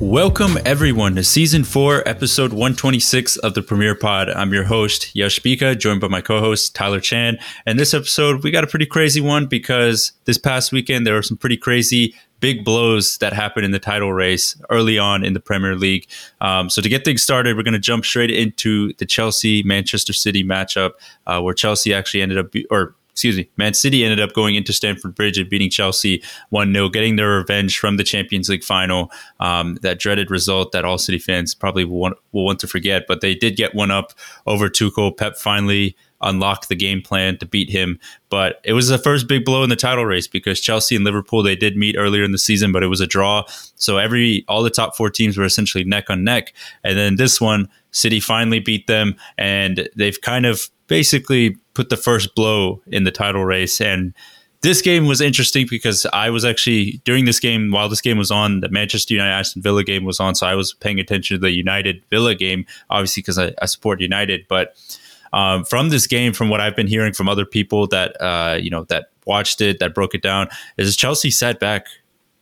Welcome everyone to season four, episode 126 of the Premier Pod. I'm your host, Yash Bhika, joined by my co-host, Tyler Chan. And this episode, we got a pretty crazy one because this past weekend there were some pretty crazy big blows that happened in the title race early on in the Premier League. Um, so to get things started, we're going to jump straight into the Chelsea Manchester City matchup, uh, where Chelsea actually ended up, be- or excuse me, Man City ended up going into Stamford Bridge and beating Chelsea 1 0, getting their revenge from the Champions League final. Um, that dreaded result that all City fans probably will want, will want to forget, but they did get one up over Tuchel. Pep finally unlocked the game plan to beat him. But it was the first big blow in the title race because Chelsea and Liverpool they did meet earlier in the season, but it was a draw. So every all the top four teams were essentially neck on neck. And then this one, City finally beat them, and they've kind of basically put the first blow in the title race. And this game was interesting because I was actually during this game while this game was on, the Manchester United Aston Villa game was on, so I was paying attention to the United Villa game, obviously because I, I, support United. But um, from this game, from what I've been hearing from other people that uh, you know that watched it, that broke it down, is Chelsea sat back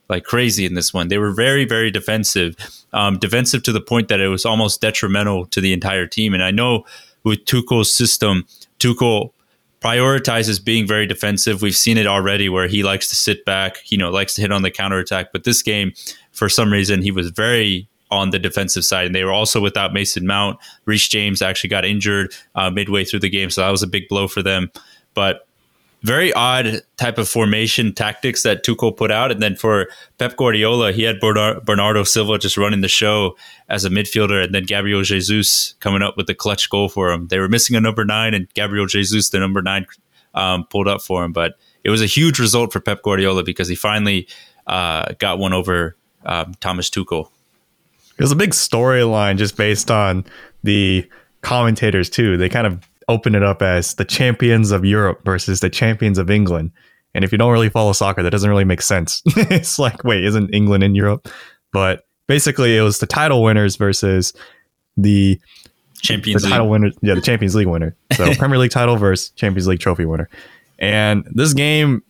like crazy in this one. They were very, very defensive, um, defensive to the point that it was almost detrimental to the entire team. And I know with Tuchel's system, Tuchel prioritizes being very defensive. We've seen it already where he likes to sit back, you know, likes to hit on the counter attack. But this game, for some reason, he was very on the defensive side. And they were also without Mason Mount. Reece James actually got injured uh, midway through the game. So that was a big blow for them. But very odd type of formation tactics that Tuchel put out. And then for Pep Guardiola, he had Bernardo Silva just running the show as a midfielder, and then Gabriel Jesus coming up with the clutch goal for him. They were missing a number nine, and Gabriel Jesus, the number nine, um, pulled up for him. But it was a huge result for Pep Guardiola because he finally uh, got one over um, Thomas Tuchel. It was a big storyline just based on the commentators too. They kind of open it up as the champions of Europe versus the champions of England. And if you don't really follow soccer, that doesn't really make sense. it's like, wait, isn't England in Europe? But basically, it was the title winners versus the Champions the League. title winner. Yeah, the Champions League winner. So Premier League title versus Champions League trophy winner. And this game,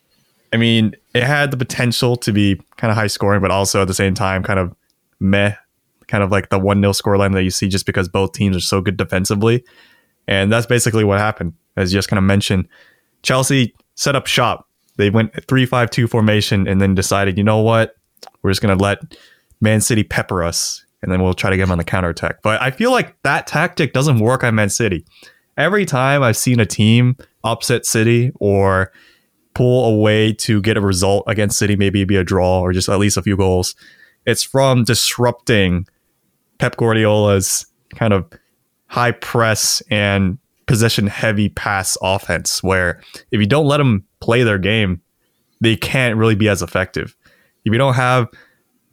I mean, it had the potential to be kind of high scoring, but also at the same time, kind of meh, kind of like the 1 0 scoreline that you see just because both teams are so good defensively. And that's basically what happened. As you just kind of mentioned, Chelsea set up shop. They went 3 5 2 formation and then decided, you know what? We're just going to let Man City pepper us and then we'll try to get them on the counter attack. But I feel like that tactic doesn't work on Man City. Every time I've seen a team upset City or pull away to get a result against City, maybe be a draw or just at least a few goals, it's from disrupting Pep Guardiola's kind of high press and possession heavy pass offense where if you don't let them play their game, they can't really be as effective. If you don't have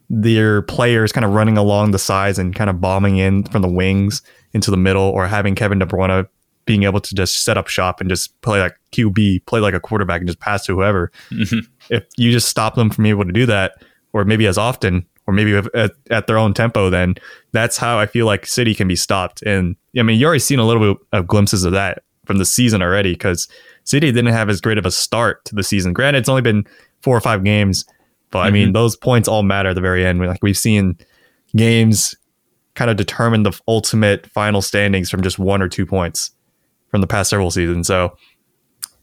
their players kind of running along the sides and kind of bombing in from the wings into the middle or having Kevin De Bruyne being able to just set up shop and just play like QB, play like a quarterback and just pass to whoever. Mm-hmm. If you just stop them from being able to do that, or maybe as often, or maybe at, at, their own tempo, then that's how I feel like City can be stopped. And I mean, you already seen a little bit of glimpses of that from the season already because City didn't have as great of a start to the season. Granted, it's only been four or five games, but mm-hmm. I mean, mm-hmm. those points all matter at the very end. Like we've seen games kind of determine the ultimate final standings from just one or two points from the past several seasons. So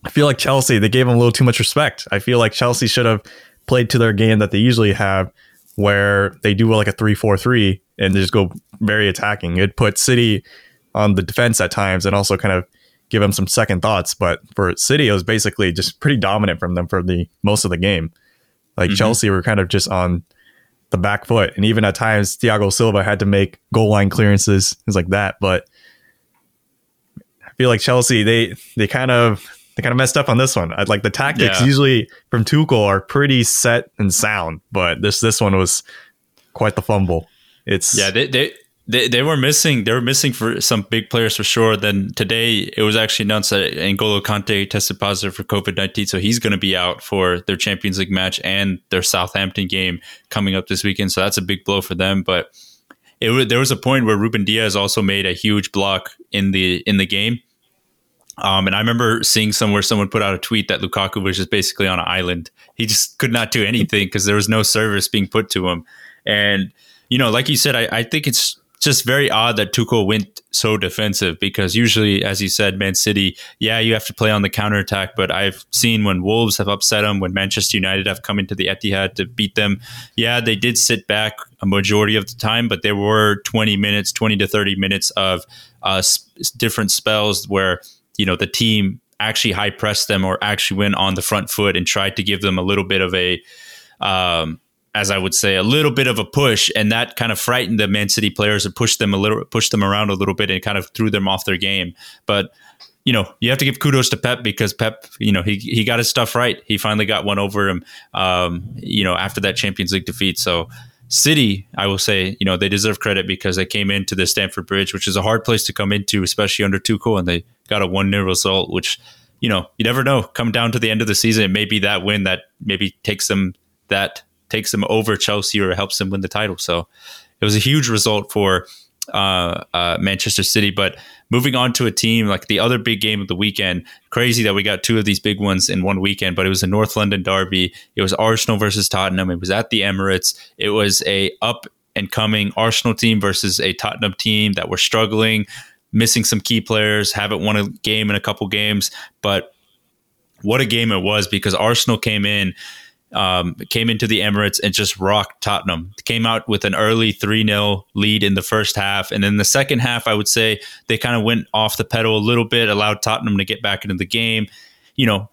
I feel like Chelsea, they gave them a little too much respect. I feel like Chelsea should have played to their game that they usually have where they do like a 3-4-3 and they just go very attacking. It put City on the defense at times and also kind of give them some second thoughts. But for City, it was basically just pretty dominant from them for the most of the game. Like mm-hmm. Chelsea were kind of just on the back foot, and even at times Thiago Silva had to make goal line clearances, things like that. But I feel like Chelsea they they kind of they kind of messed up on this one. Like the tactics yeah. usually from Tuchel are pretty set and sound, but this this one was quite the fumble. It's yeah, they they they, they were missing they were missing for some big players for sure. Then today it was actually announced that N'Golo Kante tested positive for COVID nineteen, so he's going to be out for their Champions League match and their Southampton game coming up this weekend. So that's a big blow for them. But it there was a point where Ruben Dias also made a huge block in the in the game Um, and I remember seeing somewhere someone put out a tweet that Lukaku was just basically on an island. He just could not do anything because there was no service being put to him. And you know, like you said, I, I think it's just very odd that Tuchel went so defensive because usually, as you said, Man City, yeah, you have to play on the counterattack. But I've seen when Wolves have upset them, when Manchester United have come into the Etihad to beat them, yeah, they did sit back a majority of the time, but there were 20 minutes, 20 to 30 minutes of uh, different spells where, you know, the team actually high pressed them or actually went on the front foot and tried to give them a little bit of a, um, as I would say, a little bit of a push, and that kind of frightened the Man City players and pushed them a little, pushed them around a little bit, and kind of threw them off their game. But you know, you have to give kudos to Pep because Pep, you know, he he got his stuff right. He finally got one over him, um, you know, after that Champions League defeat. So City, I will say, you know, they deserve credit because they came into the Stamford Bridge, which is a hard place to come into, especially under Tuchel, and they got a one 0 result, which you know, you never know. Come down to the end of the season, it may be that win that maybe takes them that takes them over Chelsea or helps them win the title. So it was a huge result for uh, uh, Manchester City. But moving on to a team like the other big game of the weekend, crazy that we got two of these big ones in one weekend, but it was a North London derby. It was Arsenal versus Tottenham. It was at the Emirates. It was a up and coming Arsenal team versus a Tottenham team that were struggling, missing some key players, haven't won a game in a couple games, but what a game it was because Arsenal came in um, came into the Emirates and just rocked Tottenham. Came out with an early 3 0 lead in the first half. And then the second half, I would say they kind of went off the pedal a little bit, allowed Tottenham to get back into the game. You know,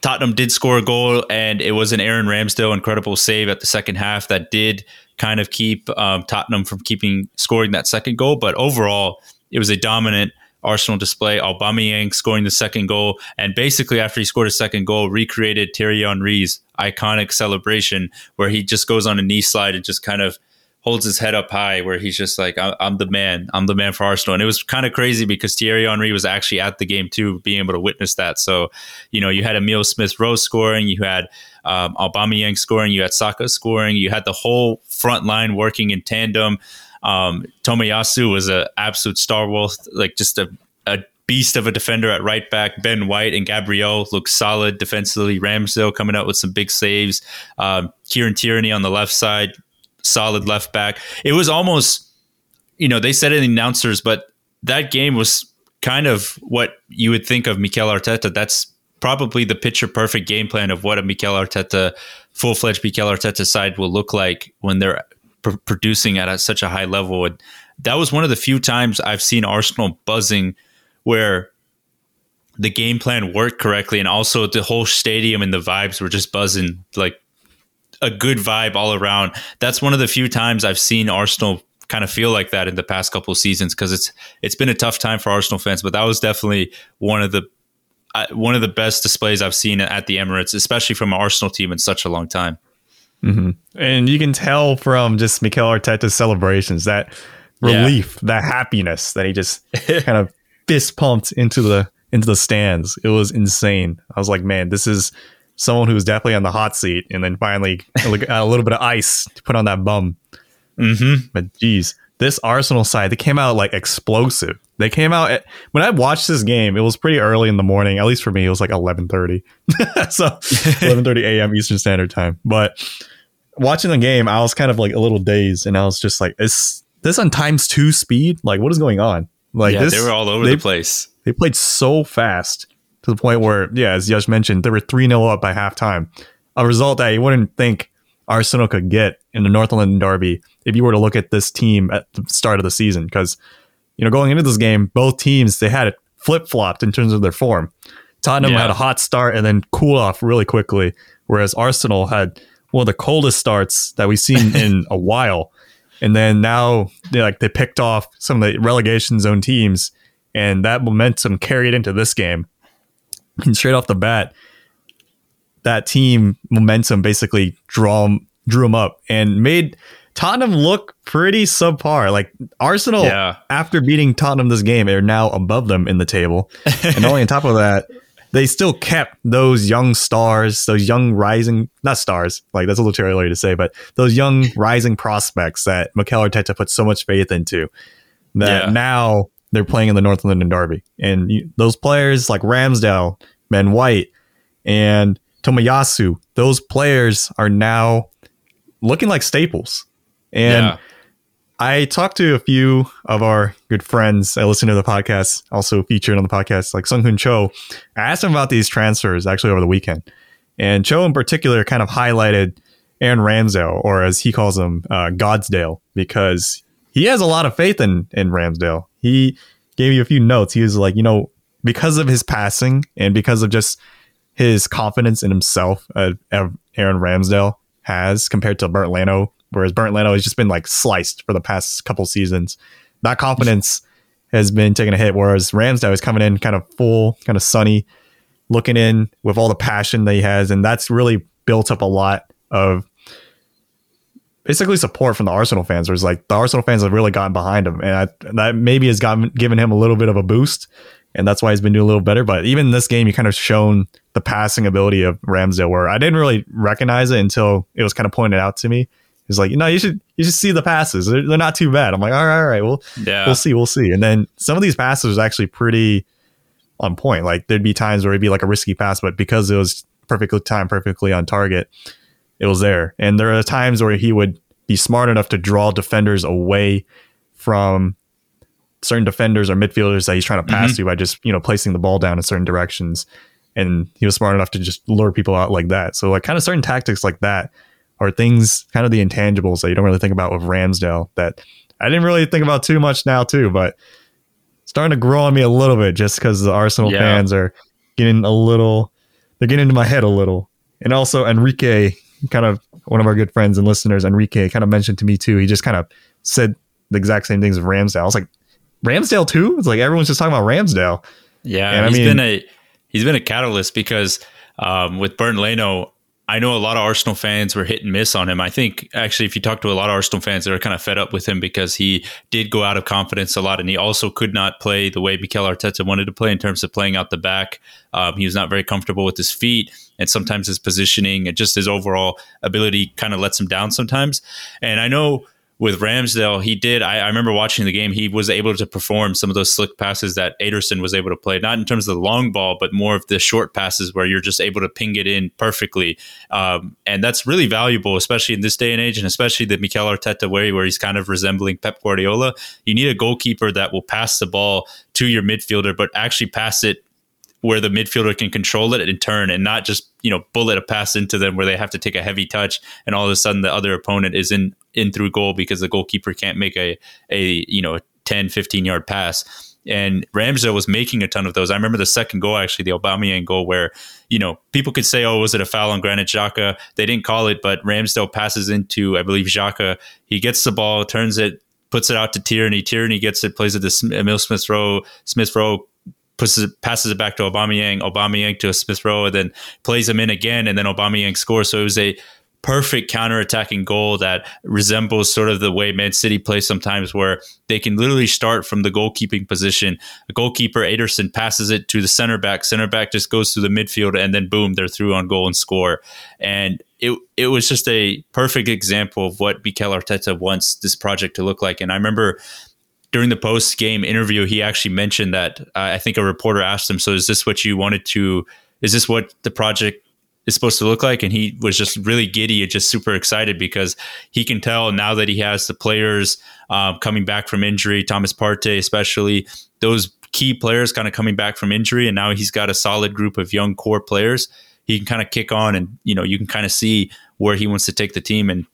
Tottenham did score a goal, and it was an Aaron Ramsdale incredible save at the second half that did kind of keep um, Tottenham from keeping scoring that second goal. But overall, it was a dominant Arsenal display. Aubameyang scoring the second goal, and basically after he scored a second goal, recreated Thierry Henry's iconic celebration where he just goes on a knee slide and just kind of holds his head up high, where he's just like, "I'm the man. I'm the man for Arsenal." And it was kind of crazy because Thierry Henry was actually at the game too, being able to witness that. So, you know, you had Emil Smith Rowe scoring, you had um, Aubameyang scoring, you had Saka scoring, you had the whole front line working in tandem. Um, Tomiyasu was an absolute star wolf, like just a, a beast of a defender at right back. Ben White and Gabriel look solid defensively. Ramsdale coming out with some big saves. Um, Kieran Tierney on the left side, solid left back. It was almost, you know, they said it in the announcers, but that game was kind of what you would think of Mikel Arteta. That's probably the picture perfect game plan of what a Mikel Arteta, full fledged Mikel Arteta side will look like when they're pr- producing at a, such a high level. And that was one of the few times I've seen Arsenal buzzing where the game plan worked correctly and also the whole stadium and the vibes were just buzzing like a good vibe all around. That's one of the few times I've seen Arsenal kind of feel like that in the past couple seasons because it's it's been a tough time for Arsenal fans, but that was definitely one of the uh, one of the best displays I've seen at the Emirates, especially from an Arsenal team in such a long time. Mm-hmm. And you can tell from just Mikel Arteta's celebrations that relief, yeah. that happiness that he just kind of fist pumped into the into the stands. It was insane. I was like, man, this is someone who's definitely on the hot seat, and then finally a little bit of ice to put on that bum. Mm-hmm. But geez, this Arsenal side, they came out like explosive. They came out at, when I watched this game. It was pretty early in the morning. At least for me, it was like eleven thirty. so eleven thirty a.m. Eastern Standard Time. But watching the game, I was kind of like a little dazed, and I was just like, "Is this on times two speed? Like, what is going on?" Like, yeah, this, they were all over they, the place. They played so fast to the point where, yeah, as Yash mentioned, they were three 0 up by halftime. A result that you wouldn't think Arsenal could get in the Northland London derby if you were to look at this team at the start of the season. Because you know, going into this game, both teams they had it flip flopped in terms of their form. Tottenham yeah. had a hot start and then cool off really quickly, whereas Arsenal had one of the coldest starts that we've seen in a while. And then now they like they picked off some of the relegation zone teams, and that momentum carried into this game. And straight off the bat, that team momentum basically draw drew them up and made Tottenham look pretty subpar. Like Arsenal, yeah. after beating Tottenham this game, are now above them in the table. and only on top of that, they still kept those young stars, those young rising, not stars, like that's a little too early to say, but those young rising prospects that Mikel Arteta put so much faith into that yeah. now they're playing in the North London Derby. And you, those players like Ramsdale, Ben White, and Tomiyasu, those players are now looking like staples. And yeah. I talked to a few of our good friends. I listen to the podcast, also featured on the podcast, like Sung Hoon Cho. I asked him about these transfers actually over the weekend. And Cho in particular kind of highlighted Aaron Ramsdale, or as he calls him, uh, Godsdale, because he has a lot of faith in, in Ramsdale. He gave you a few notes. He was like, you know, because of his passing and because of just his confidence in himself, uh, Aaron Ramsdale has compared to Bernd Leno, whereas Bernd Leno has just been like sliced for the past couple seasons. That confidence has been taking a hit, whereas Ramsdale is coming in kind of full, kind of sunny, looking in with all the passion that he has, and that's really built up a lot of basically support from the Arsenal fans. Where it's like the Arsenal fans have really gotten behind him, and I, that maybe has gotten given him a little bit of a boost, and that's why he's been doing a little better. But even in this game, you kind of shown the passing ability of Ramsdale, where I didn't really recognize it until it was kind of pointed out to me. He's like, you know, you should you should see the passes. They're, they're not too bad. I'm like, all right, all right, well, yeah. we'll see, we'll see. And then some of these passes are actually pretty on point. Like there'd be times where it'd be like a risky pass, but because it was perfectly timed, perfectly on target, it was there. And there are times where he would be smart enough to draw defenders away from certain defenders or midfielders that he's trying to pass mm-hmm. to by just you know placing the ball down in certain directions. And he was smart enough to just lure people out like that. So like kind of certain tactics like that are things kind of the intangibles that you don't really think about with Ramsdale that I didn't really think about too much now too, but starting to grow on me a little bit just because the Arsenal yeah. fans are getting a little they're getting into my head a little. And also Enrique kind of one of our good friends and listeners, Enrique, kind of mentioned to me too. He just kind of said the exact same things of Ramsdale. I was like, Ramsdale too? It's like everyone's just talking about Ramsdale. Yeah, and he's I mean, been a he's been a catalyst because um, with Bernd Leno, I know a lot of Arsenal fans were hit and miss on him. I think actually, if you talk to a lot of Arsenal fans, they're kind of fed up with him because he did go out of confidence a lot, and he also could not play the way Mikel Arteta wanted to play in terms of playing out the back. Um, he was not very comfortable with his feet, and sometimes his positioning and just his overall ability kind of lets him down sometimes. And I know with Ramsdale, he did. I, I, remember watching the game. He was able to perform some of those slick passes that Ederson was able to play, not in terms of the long ball, but more of the short passes where you're just able to ping it in perfectly. Um, and that's really valuable, especially in this day and age, and especially the Mikel Arteta way, where he's kind of resembling Pep Guardiola. You need a goalkeeper that will pass the ball to your midfielder, but actually pass it where the midfielder can control it and turn and not just you know bullet a pass into them where they have to take a heavy touch and all of a sudden the other opponent is in in through goal because the goalkeeper can't make a a you know a 10 15 yard pass and Ramsdale was making a ton of those. I remember the second goal, actually, the Aubameyang goal, where you know people could say, "Oh, was it a foul on Granit Xhaka?" They didn't call it, but Ramsdale passes into, I believe, Xhaka. He gets the ball, turns it, puts it out to Tierney. Tierney gets it, plays it to Emil Smith Rowe. Smith Rowe pushes it, passes it back to Aubameyang, Aubameyang to Smith Rowe, and then plays him in again, and then Aubameyang scores. So it was a perfect counter-attacking goal that resembles sort of the way Man City plays sometimes, where they can literally start from the goalkeeping position. A goalkeeper Ederson passes it to the center back. Center back just goes through the midfield, and then boom, they're through on goal and score. And it it was just a perfect example of what Mikel Arteta wants this project to look like. And I remember during the post game interview, he actually mentioned that uh, I think a reporter asked him, "So is this what you wanted to? Is this what the project is supposed to look like?" And he was just really giddy and just super excited because he can tell now that he has the players um, coming back from injury, Thomas Partey especially, those key players kind of coming back from injury, and now he's got a solid group of young core players. He can kind of kick on, and you know you can kind of see where he wants to take the team and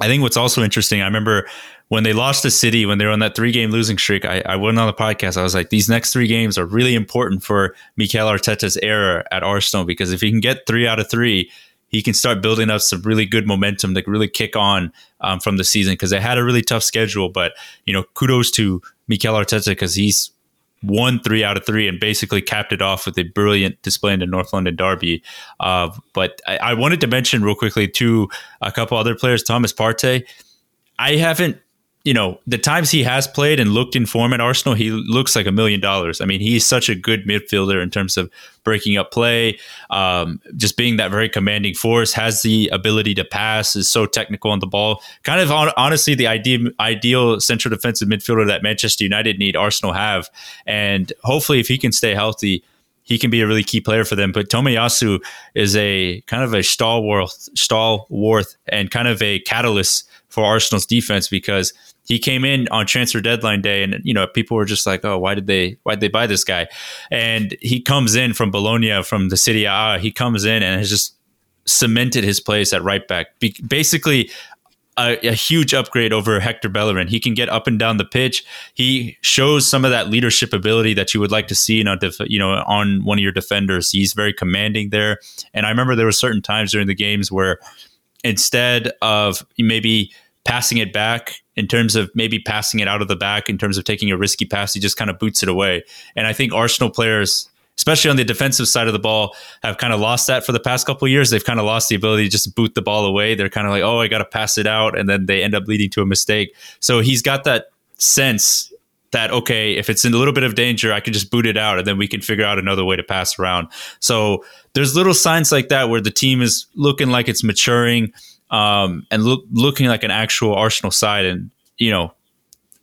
I think what's also interesting, I remember when they lost to City, when they were on that three game losing streak, I, I went on the podcast. I was like, these next three games are really important for Mikel Arteta's era at Arsenal because if he can get three out of three, he can start building up some really good momentum to really kick on um, from the season because they had a really tough schedule. But, you know, kudos to Mikel Arteta because he's won three out of three and basically capped it off with a brilliant display in the North London Derby. Uh, but I, I, wanted to mention real quickly to a couple other players, Thomas Partey. I haven't you know, the times he has played and looked in form at Arsenal, he looks like a million dollars. I mean, he's such a good midfielder in terms of breaking up play, um, just being that very commanding force, has the ability to pass, is so technical on the ball. Kind of on, honestly, the ideal, ideal central defensive midfielder that Manchester United need, Arsenal have. And hopefully, if he can stay healthy, he can be a really key player for them. But Tomiyasu is a kind of a stalwart, stalwart, and kind of a catalyst for Arsenal's defense because he came in on transfer deadline day and you know people were just like oh why did they why did they buy this guy and he comes in from Bologna from the Serie A he comes in and has just cemented his place at right back Be- basically a, a, huge upgrade over Hector Bellerin. He can get up and down the pitch. He shows some of that leadership ability that you would like to see in a def- you know on one of your defenders. He's very commanding there. And I remember there were certain times during the games where instead of maybe passing it back in terms of maybe passing it out of the back in terms of taking a risky pass he just kind of boots it away. And i think arsenal players especially on the defensive side of the ball have kind of lost that for the past couple years. They've kind of lost the ability to just boot the ball away. They're kind of like oh i got to pass it out and then they end up leading to a mistake. So he's got that sense that okay if it's in a little bit of danger i can just boot it out and then we can figure out another way to pass around. So there's little signs like that where the team is looking like it's maturing um, and look, looking like an actual Arsenal side. And you know,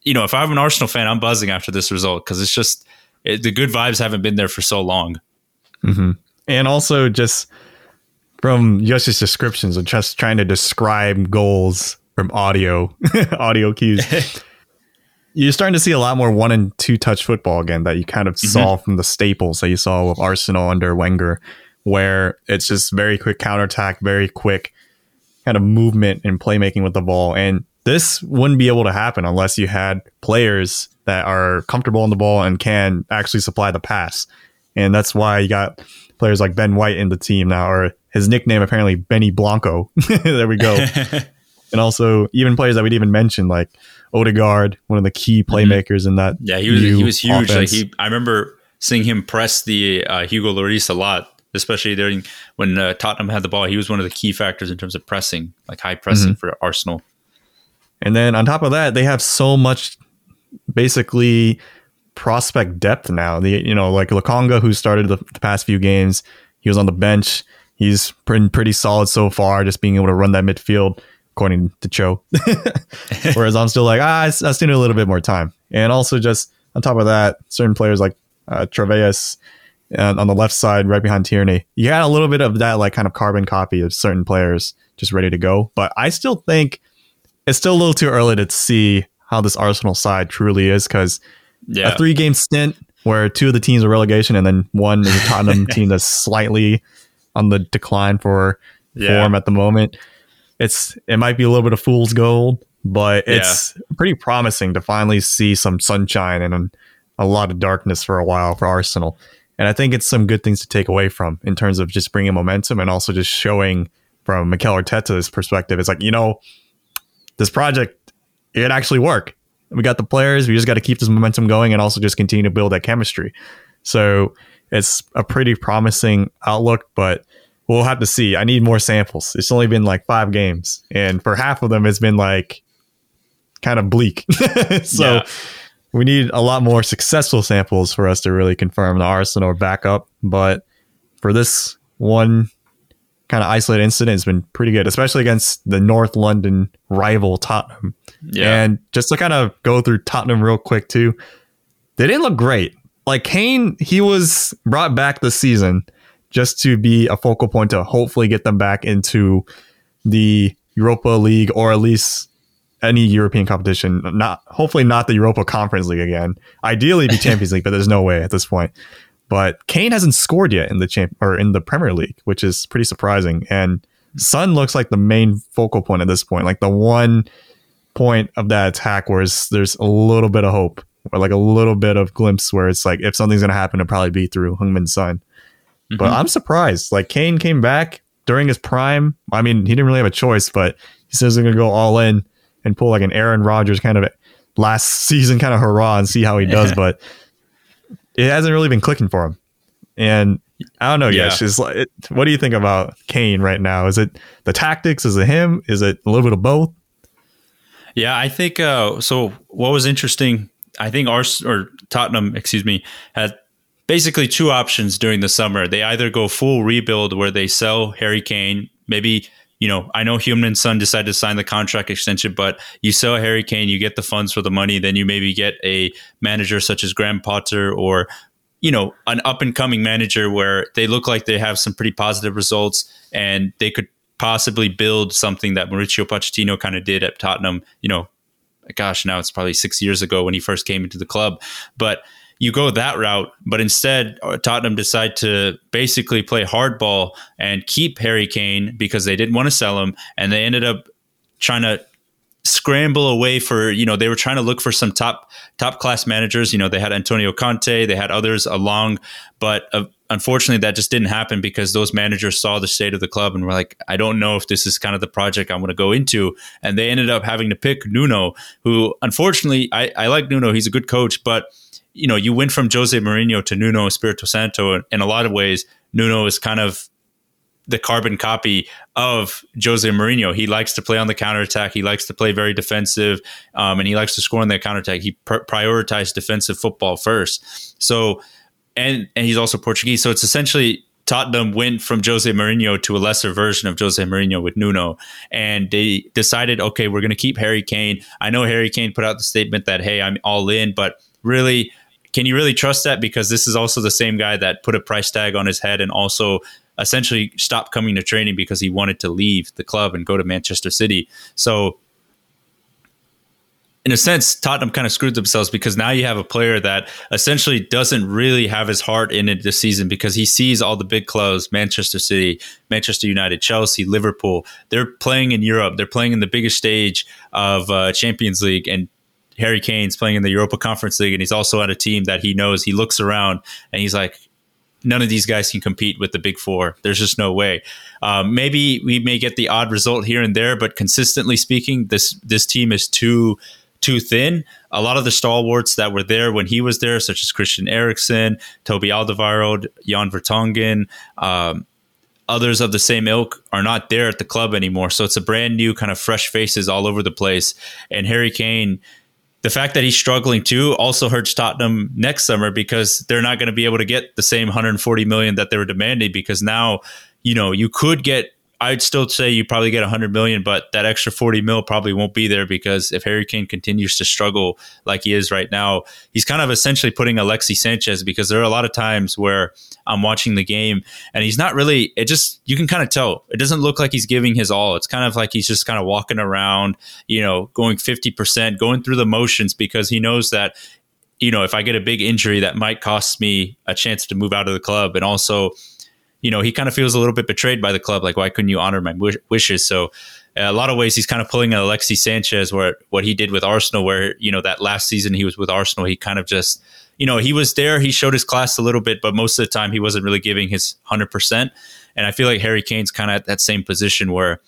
you know, if I'm an Arsenal fan, I'm buzzing after this result because it's just it, the good vibes haven't been there for so long. Mm-hmm. And also, just from Yash's descriptions of just trying to describe goals from audio audio cues. you're starting to see a lot more one and two touch football again that you kind of mm-hmm. saw from the staples that you saw with Arsenal under Wenger, where it's just very quick counterattack, very quick kind of movement and playmaking with the ball. And this wouldn't be able to happen unless you had players that are comfortable on the ball and can actually supply the pass. And that's why you got players like Ben White in the team now, or his nickname apparently Benny Blanco. there we go. and also even players that we'd even mentioned like Odegaard, one of the key mm-hmm. playmakers mm-hmm. in that. Yeah, he was he was huge. Offense. Like he, I remember seeing him press the uh, Hugo Lloris a lot especially during when uh, Tottenham had the ball. He was one of the key factors in terms of pressing, like high pressing mm-hmm. for Arsenal. And then on top of that, they have so much basically prospect depth now. The you know like Lokonga, who started the, the past few games, he was on the bench. He's been pretty solid so far, just being able to run that midfield, according to Cho. Whereas I'm still like, ah, I, I still need a little bit more time. And also just on top of that, certain players like uh, on the left side, right behind Tierney. You had a little bit of that like kind of carbon copy of certain players just ready to go. But I still think it's still a little too early to see how this Arsenal side truly is because yeah. a three game stint where two of the teams are relegation and then one is a Tottenham team that's slightly on the decline for yeah. form at the moment. It's it might be a little bit of fool's gold, but it's yeah. pretty promising to finally see some sunshine and a lot of darkness for a while for Arsenal. And I think it's some good things to take away from in terms of just bringing momentum and also just showing from Mikel Arteta's perspective. It's like, you know, this project, it actually worked. We got the players. We just got to keep this momentum going and also just continue to build that chemistry. So it's a pretty promising outlook, but we'll have to see. I need more samples. It's only been like five games, and for half of them, it's been like kind of bleak. so yeah we need a lot more successful samples for us to really confirm the Arsenal backup. But for this one kind of isolated incident, it's been pretty good, especially against the North London rival Tottenham. Yeah. And just to kind of go through Tottenham real quick too, they didn't look great. Like Kane, he was brought back this season just to be a focal point to hopefully get them back into the Europa League or at least any European competition. Not hopefully not the Europa Conference League again. Ideally, be Champions League, but there's no way at this point. But Kane hasn't scored yet in the champ or in the Premier League, which is pretty surprising. And Son looks like the main focal point at this point, like the one point of that attack where there's a little bit of hope or like a little bit of glimpse where it's like if something's gonna happen, it'll probably be through Heung-min Mm-hmm. But I'm surprised. Like Kane came back during his prime. I mean, he didn't really have a choice, but he says he's gonna go all in and pull like an Aaron Rodgers kind of last season kind of hurrah and see how he does. but it hasn't really been clicking for him. And I don't know, yeah. Yes, like, it, what do you think about Kane right now? Is it the tactics? Is it him? Is it a little bit of both? Yeah, I think uh, so. What was interesting, I think Ars or Tottenham, excuse me, had basically two options during the summer. They either go full rebuild where they sell Harry Kane, maybe you know, I know Heung-min Son decided to sign the contract extension, but you sell Harry Kane, you get the funds for the money, then you maybe get a manager such as Graham Potter or you know, an up and coming manager where they look like they have some pretty positive results and they could possibly build something that Mauricio Pochettino kind of did at Tottenham, you know, gosh, now it's probably six years ago when he first came into the club. But you go that route, but instead uh, Tottenham decide to basically play hardball and keep Harry Kane because they didn't want to sell him, and they ended up trying to scramble away for you know they were trying to look for some top top class managers. You know they had Antonio Conte, they had others along, but uh, unfortunately that just didn't happen because those managers saw the state of the club and were like, I don't know if this is kind of the project I'm going to go into, and they ended up having to pick Nuno, who unfortunately I, I like Nuno, he's a good coach, but you know, you went from Jose Mourinho to Nuno Espirito Santo. In a lot of ways, Nuno is kind of the carbon copy of Jose Mourinho. He likes to play on the counterattack. He likes to play very defensive, um, and he likes to score on the counterattack. He pr- prioritized defensive football first. So, and and he's also Portuguese. So it's essentially Tottenham went from Jose Mourinho to a lesser version of Jose Mourinho with Nuno, and they decided, okay, we're going to keep Harry Kane. I know Harry Kane put out the statement that, hey, I'm all in, but really can you really trust that? Because this is also the same guy that put a price tag on his head and also essentially stopped coming to training because he wanted to leave the club and go to Manchester City. So, in a sense, Tottenham kind of screwed themselves because now you have a player that essentially doesn't really have his heart in it this season because he sees all the big clubs Manchester City, Manchester United, Chelsea, Liverpool. They're playing in Europe, they're playing in the biggest stage of uh, Champions League. And Harry Kane's playing in the Europa Conference League and he's also on a team that he knows. He looks around and he's like, none of these guys can compete with the big four. There's just no way. Um, maybe we may get the odd result here and there, but consistently speaking, this this team is too too thin. A lot of the stalwarts that were there when he was there, such as Christian Eriksen, Toby Alderweireld, Jan Vertonghen, um, others of the same ilk are not there at the club anymore. So it's a brand new kind of fresh faces all over the place. And Harry Kane the fact that he's struggling too also hurts Tottenham next summer because they're not going to be able to get the same 140 million that they were demanding because now, you know, you could get I'd still say you probably get 100 million, but that extra 40 mil probably won't be there because if Harry Kane continues to struggle like he is right now, he's kind of essentially putting Alexis Sanchez because there are a lot of times where I'm watching the game and he's not really, it just, you can kind of tell. It doesn't look like he's giving his all. It's kind of like he's just kind of walking around, you know, going 50%, going through the motions because he knows that you know, if I get a big injury, that might cost me a chance to move out of the club. And also, you know, he kind of feels a little bit betrayed by the club. Like, why couldn't you honor my wish- wishes? So, uh, a lot of ways, he's kind of pulling an Alexis Sanchez, where what he did with Arsenal, where you know that last season he was with Arsenal, he kind of just, you know, he was there, he showed his class a little bit, but most of the time he wasn't really giving his hundred percent. And I feel like Harry Kane's kind of at that same position where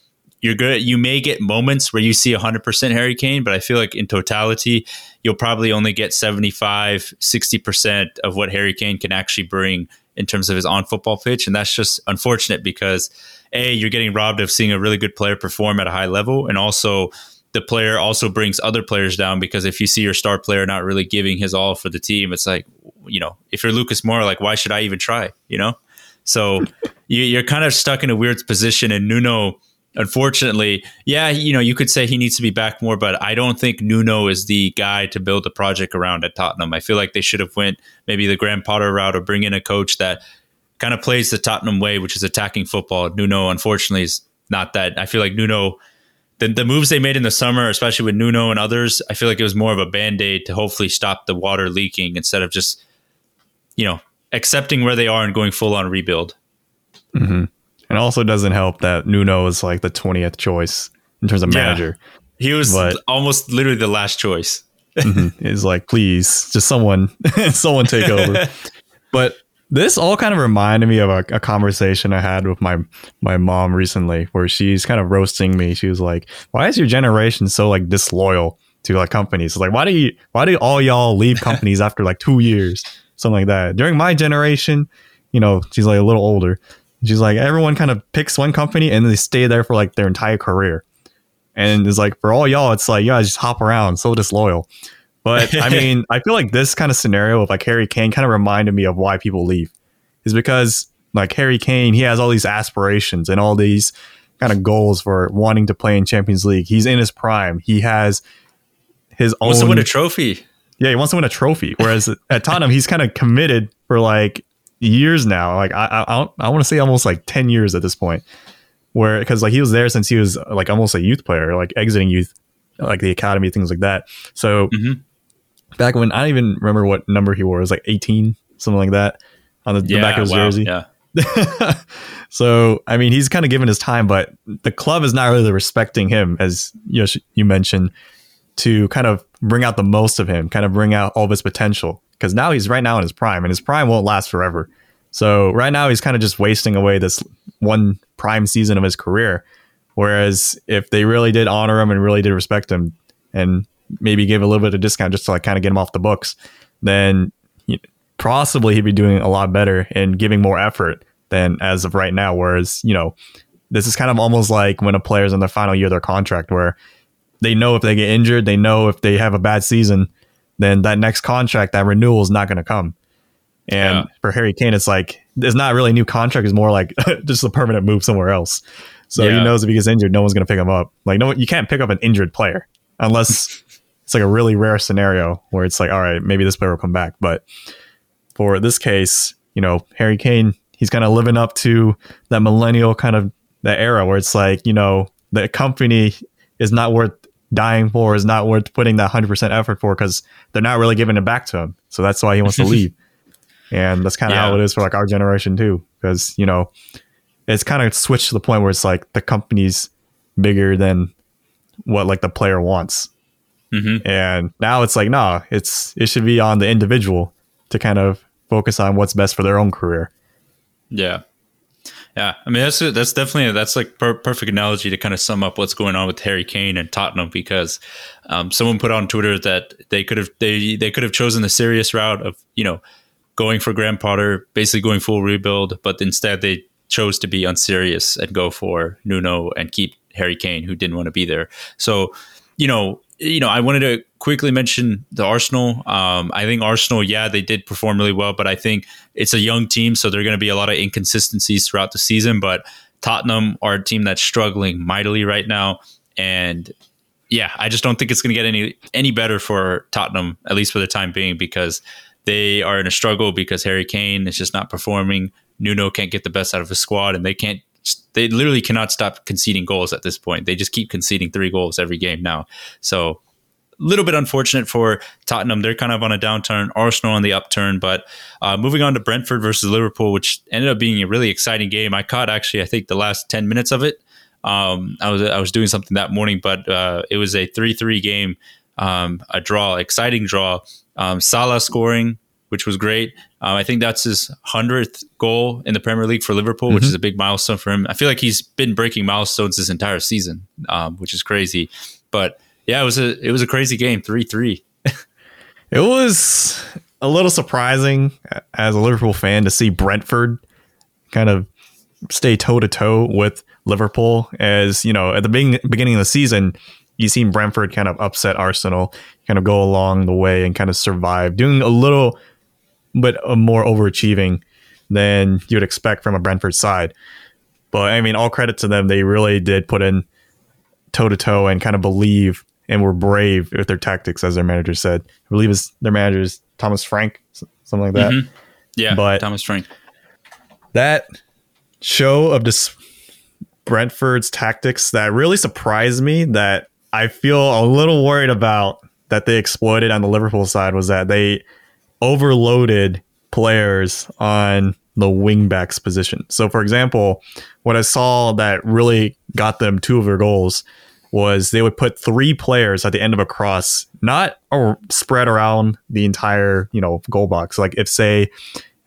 you're good. You may get moments where you see 100% Harry Kane, but I feel like in totality, you'll probably only get 75, 60% of what Harry Kane can actually bring in terms of his on football pitch. And that's just unfortunate because, A, you're getting robbed of seeing a really good player perform at a high level. And also, the player also brings other players down because if you see your star player not really giving his all for the team, it's like, you know, if you're Lucas Moura, like, why should I even try? You know? So you, are kind of stuck in a weird position. And Nuno, unfortunately, yeah, you know, you could say he needs to be back more, but I don't think Nuno is the guy to build a project around at Tottenham. I feel like they should have went maybe the Graham Potter route or bring in a coach that kind of plays the Tottenham way, which is attacking football. Nuno, unfortunately, is not that. I feel like Nuno. The, the moves they made in the summer, especially with Nuno and others, I feel like it was more of a band aid to hopefully stop the water leaking instead of just, you know, accepting where they are and going full on rebuild. Mm-hmm. And also doesn't help that Nuno is like the 20th choice in terms of yeah. manager. He was but, almost literally the last choice. mm-hmm. It's like, please, just someone, someone take over. but this all kind of reminded me of a, a, conversation I had with my my mom recently, where she's kind of roasting me. She was like, "Why is your generation so like disloyal to like companies? Like, why do you why do all y'all leave companies after like two years, something like that? During my generation, you know, she's like a little older. She's like, everyone kind of picks one company and they stay there for like their entire career. And it's like for all y'all, it's like, yeah, just hop around, so disloyal. But I mean, I feel like this kind of scenario of like Harry Kane kind of reminded me of why people leave. Is because like Harry Kane, he has all these aspirations and all these kind of goals for wanting to play in Champions League. He's in his prime. He has his own. Wants to win a trophy. Yeah, he wants to win a trophy. Whereas at Tottenham, he's kind of committed for like years now. Like I, I, I want to say almost like ten years at this point. Where because like he was there since he was like almost a youth player, like exiting youth, like the academy, things like that. So mm-hmm. back when I don't even remember what number he wore, it was like eighteen, something like that, on the, yeah, the back of his wow, jersey. Yeah. so I mean, he's kind of given his time, but the club is not really respecting him, as you, you mentioned, to kind of bring out the most of him, kind of bring out all of his potential. Because now he's right now in his prime, and his prime won't last forever. So right now he's kind of just wasting away this one prime season of his career. Whereas if they really did honor him and really did respect him, and maybe give a little bit of discount just to like kind of get him off the books, then possibly he'd be doing a lot better and giving more effort than as of right now. Whereas, you know, this is kind of almost like when a player's in their final year of their contract where they know if they get injured, they know if they have a bad season, then that next contract, that renewal is not going to come. And yeah. for Harry Kane, it's like it's not really a new contract; it's more like just a permanent move somewhere else. So yeah. he knows if he gets injured, no one's going to pick him up. Like no, you can't pick up an injured player unless it's like a really rare scenario where it's like, all right, maybe this player will come back. But for this case, you know, Harry Kane, he's kind of living up to that millennial kind of that era where it's like, you know, the company is not worth dying for, is not worth putting that 100% effort for because they're not really giving it back to him. So that's why he wants to leave. And that's kind of yeah. how it is for like our generation too. Because, you know, it's kind of switched to the point where it's like the company's bigger than what like the player wants. Mm-hmm. And now it's like, no, it's it should be on the individual to kind of focus on what's best for their own career. Yeah. Yeah, I mean that's that's definitely that's like per- perfect analogy to kind of sum up what's going on with Harry Kane and Tottenham because um, someone put on Twitter that they could have they they could have chosen the serious route of you know going for Graham Potter, basically going full rebuild, but instead they chose to be unserious and go for Nuno and keep Harry Kane, who didn't want to be there. So you know you know, I wanted to quickly mention the Arsenal. Um, I think Arsenal, yeah, they did perform really well, but I think it's a young team, so there are going to be a lot of inconsistencies throughout the season. But Tottenham are a team that's struggling mightily right now, and yeah, I just don't think it's going to get any any better for Tottenham, at least for the time being, because they are in a struggle because Harry Kane is just not performing. Nuno can't get the best out of his squad, and they can't they literally cannot stop conceding goals at this point. They just keep conceding three goals every game now. So little bit unfortunate for Tottenham. They're kind of on a downturn. Arsenal on the upturn. But uh, moving on to Brentford versus Liverpool, which ended up being a really exciting game. I caught actually, I think, the last ten minutes of it. Um, I was I was doing something that morning, but uh, it was a three three game, um, a draw, exciting draw. Um, Salah scoring which was great. Um, I think that's his hundredth goal in the Premier League for Liverpool, mm-hmm. which is a big milestone for him. I feel like he's been breaking milestones this entire season, um, which is crazy. But yeah, it was a it was a crazy game, three three. it was a little surprising as a Liverpool fan to see Brentford kind of stay toe to toe with Liverpool. As you know, at the beginning of the season, you seen Brentford kind of upset Arsenal, kind of go along the way and kind of survive, doing a little but more overachieving than you would expect from a Brentford side. But I mean, all credit to them. They really did put in toe to toe and kind of believe and were brave with their tactics, as their manager said. I believe is their manager is Thomas Frank, something like that. Mm-hmm. Yeah, but Thomas Frank. That show of this Brentford's tactics that really surprised me that I feel a little worried about that they exploited on the Liverpool side was that they overloaded players on the wingbacks position. So, for example, what I saw that really got them two of their goals was they would put three players at the end of a cross, not or spread around the entire you know goal box. Like if say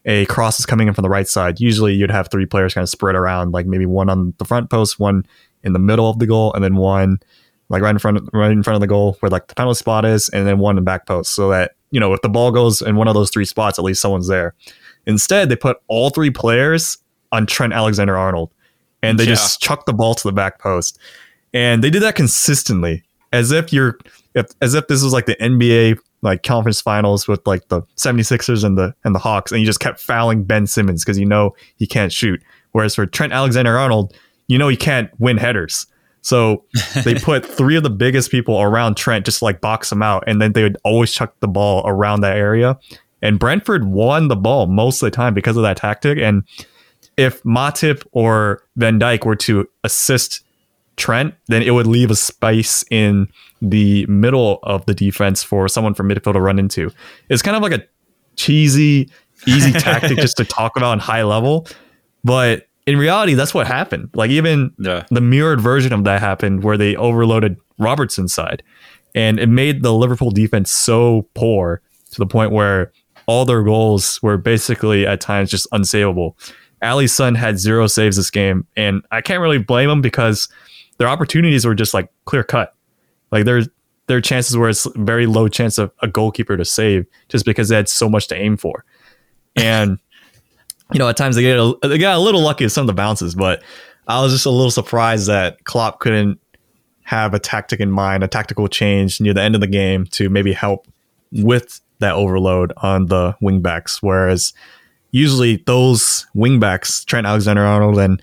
a cross is coming in from the right side, usually you'd have three players kind of spread around, like maybe one on the front post, one in the middle of the goal, and then one like right in front of, right in front of the goal where like the penalty spot is, and then one in the back post, so that you know, if the ball goes in one of those three spots, at least someone's there. Instead, they put all three players on Trent Alexander Arnold and they yeah. just chuck the ball to the back post. And they did that consistently, as if you're, if, as if this was like the NBA like conference finals with like the 76ers and the and the Hawks, and you just kept fouling Ben Simmons because you know he can't shoot. Whereas for Trent Alexander Arnold, you know he can't win headers. So they put three of the biggest people around Trent just like box him out, and then they would always chuck the ball around that area. And Brentford won the ball most of the time because of that tactic. And if Matip or Van Dijk were to assist Trent, then it would leave a space in the middle of the defense for someone from midfield to run into. It's kind of like a cheesy, easy tactic just to talk about on high level. But in reality, that's what happened. Like even yeah. the mirrored version of that happened where they overloaded Robertson's side. And it made the Liverpool defense so poor to the point where all their goals were basically at times just unsavable. Alisson had zero saves this game, and I can't really blame him because their opportunities were just like clear cut. Like there's there are chances where it's very low chance of a goalkeeper to save just because they had so much to aim for. And you know, at times they get a, they got a little lucky with some of the bounces, but I was just a little surprised that Klopp couldn't have a tactic in mind, a tactical change near the end of the game to maybe help with that overload on the wingbacks. Whereas usually those wingbacks, Trent Alexander Arnold and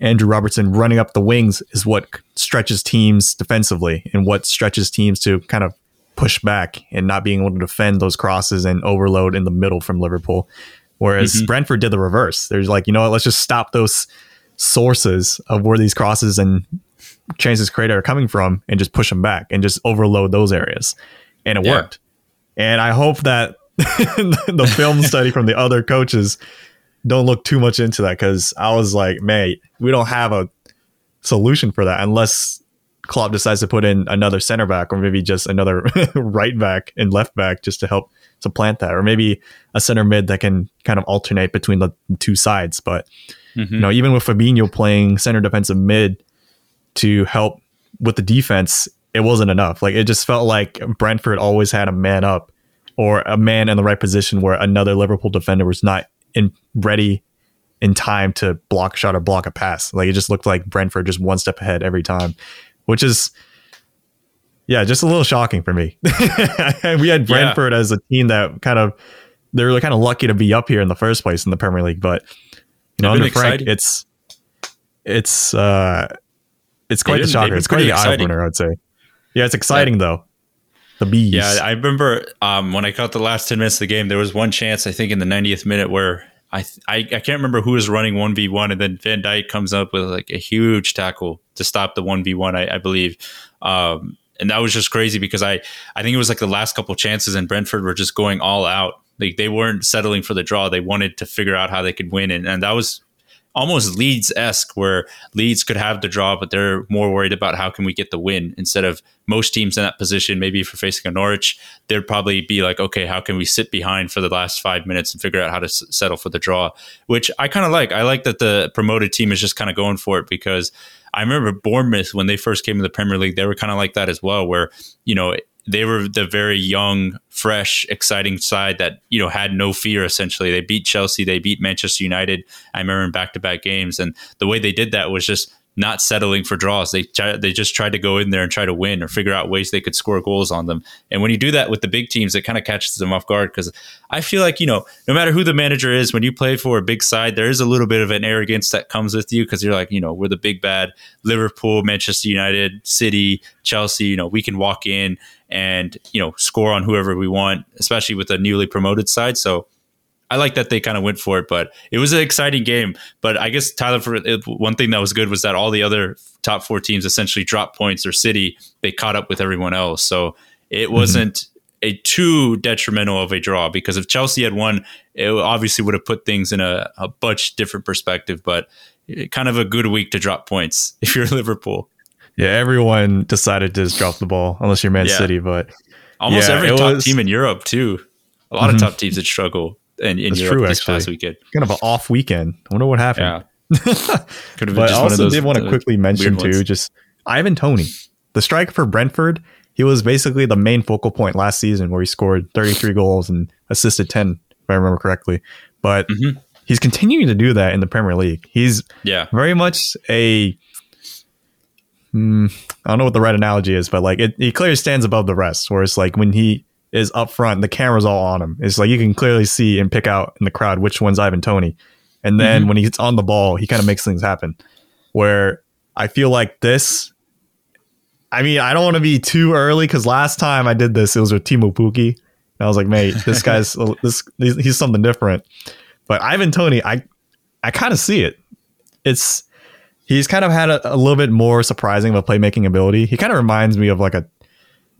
Andrew Robertson running up the wings is what stretches teams defensively and what stretches teams to kind of push back and not being able to defend those crosses and overload in the middle from Liverpool. Whereas mm-hmm. Brentford did the reverse. There's like, you know what, let's just stop those sources of where these crosses and chances created are coming from and just push them back and just overload those areas. And it yeah. worked. And I hope that the film study from the other coaches don't look too much into that because I was like, mate, we don't have a solution for that unless Klopp decides to put in another center back or maybe just another right back and left back just to help supplant that, or maybe a center mid that can kind of alternate between the two sides. But mm-hmm. you know, even with Fabinho playing center defensive mid to help with the defense, it wasn't enough. Like it just felt like Brentford always had a man up or a man in the right position where another Liverpool defender was not in ready in time to block a shot or block a pass. Like it just looked like Brentford just one step ahead every time, which is yeah, just a little shocking for me. we had Brentford yeah. as a team that kind of they were kind of lucky to be up here in the first place in the Premier League, but you know, under Frank, exciting. it's it's uh it's quite the shocker. It's quite the eye opener, I'd say. Yeah, it's exciting yeah. though. The bees. Yeah, I remember um, when I caught the last ten minutes of the game. There was one chance, I think, in the 90th minute where I, I, I can't remember who was running one v one, and then Van Dijk comes up with like a huge tackle to stop the one v one. I believe, um, and that was just crazy because I I think it was like the last couple chances, and Brentford were just going all out. Like they weren't settling for the draw; they wanted to figure out how they could win, and and that was almost Leeds esque, where Leeds could have the draw, but they're more worried about how can we get the win instead of most teams in that position. Maybe if we're facing a Norwich, they'd probably be like, okay, how can we sit behind for the last five minutes and figure out how to s- settle for the draw? Which I kind of like. I like that the promoted team is just kind of going for it because I remember Bournemouth when they first came to the Premier League, they were kind of like that as well, where you know they were the very young, fresh, exciting side that you know had no fear. Essentially, they beat Chelsea, they beat Manchester United. I remember in back-to-back games, and the way they did that was just not settling for draws. They they just tried to go in there and try to win or figure out ways they could score goals on them. And when you do that with the big teams, it kind of catches them off guard because I feel like you know no matter who the manager is, when you play for a big side, there is a little bit of an arrogance that comes with you because you're like you know we're the big bad Liverpool, Manchester United, City, Chelsea. You know we can walk in and you know score on whoever we want, especially with a newly promoted side. So I like that they kind of went for it, but it was an exciting game. But I guess Tyler, for one thing that was good was that all the other top four teams essentially dropped points or City they caught up with everyone else, so it mm-hmm. wasn't mm-hmm. a too detrimental of a draw because if Chelsea had won, it obviously would have put things in a, a much different perspective. But kind of a good week to drop points if you're Liverpool. Yeah, everyone decided to just drop the ball unless you're Man yeah. City, but almost yeah, every top was, team in Europe too. A lot mm-hmm. of top teams that struggle in, in Europe true, this actually. past weekend. Kind of an off weekend. I wonder what happened. Yeah. Could have but I also did want to quickly mention too, just Ivan Toney, the striker for Brentford. He was basically the main focal point last season, where he scored 33 goals and assisted 10, if I remember correctly. But mm-hmm. he's continuing to do that in the Premier League. He's yeah very much a mm, I don't know what the right analogy is, but like it, he clearly stands above the rest. Whereas like when he is up front, the camera's all on him. It's like you can clearly see and pick out in the crowd which one's Ivan Toney. And then mm-hmm. when he's on the ball, he kind of makes things happen. Where I feel like this, I mean, I don't want to be too early because last time I did this, it was with Teemu Pukki. And I was like, mate, this guy's this he's something different. But Ivan Toney, I I kind of see it. It's he's kind of had a, a, little bit more surprising of a playmaking ability. He kind of reminds me of like a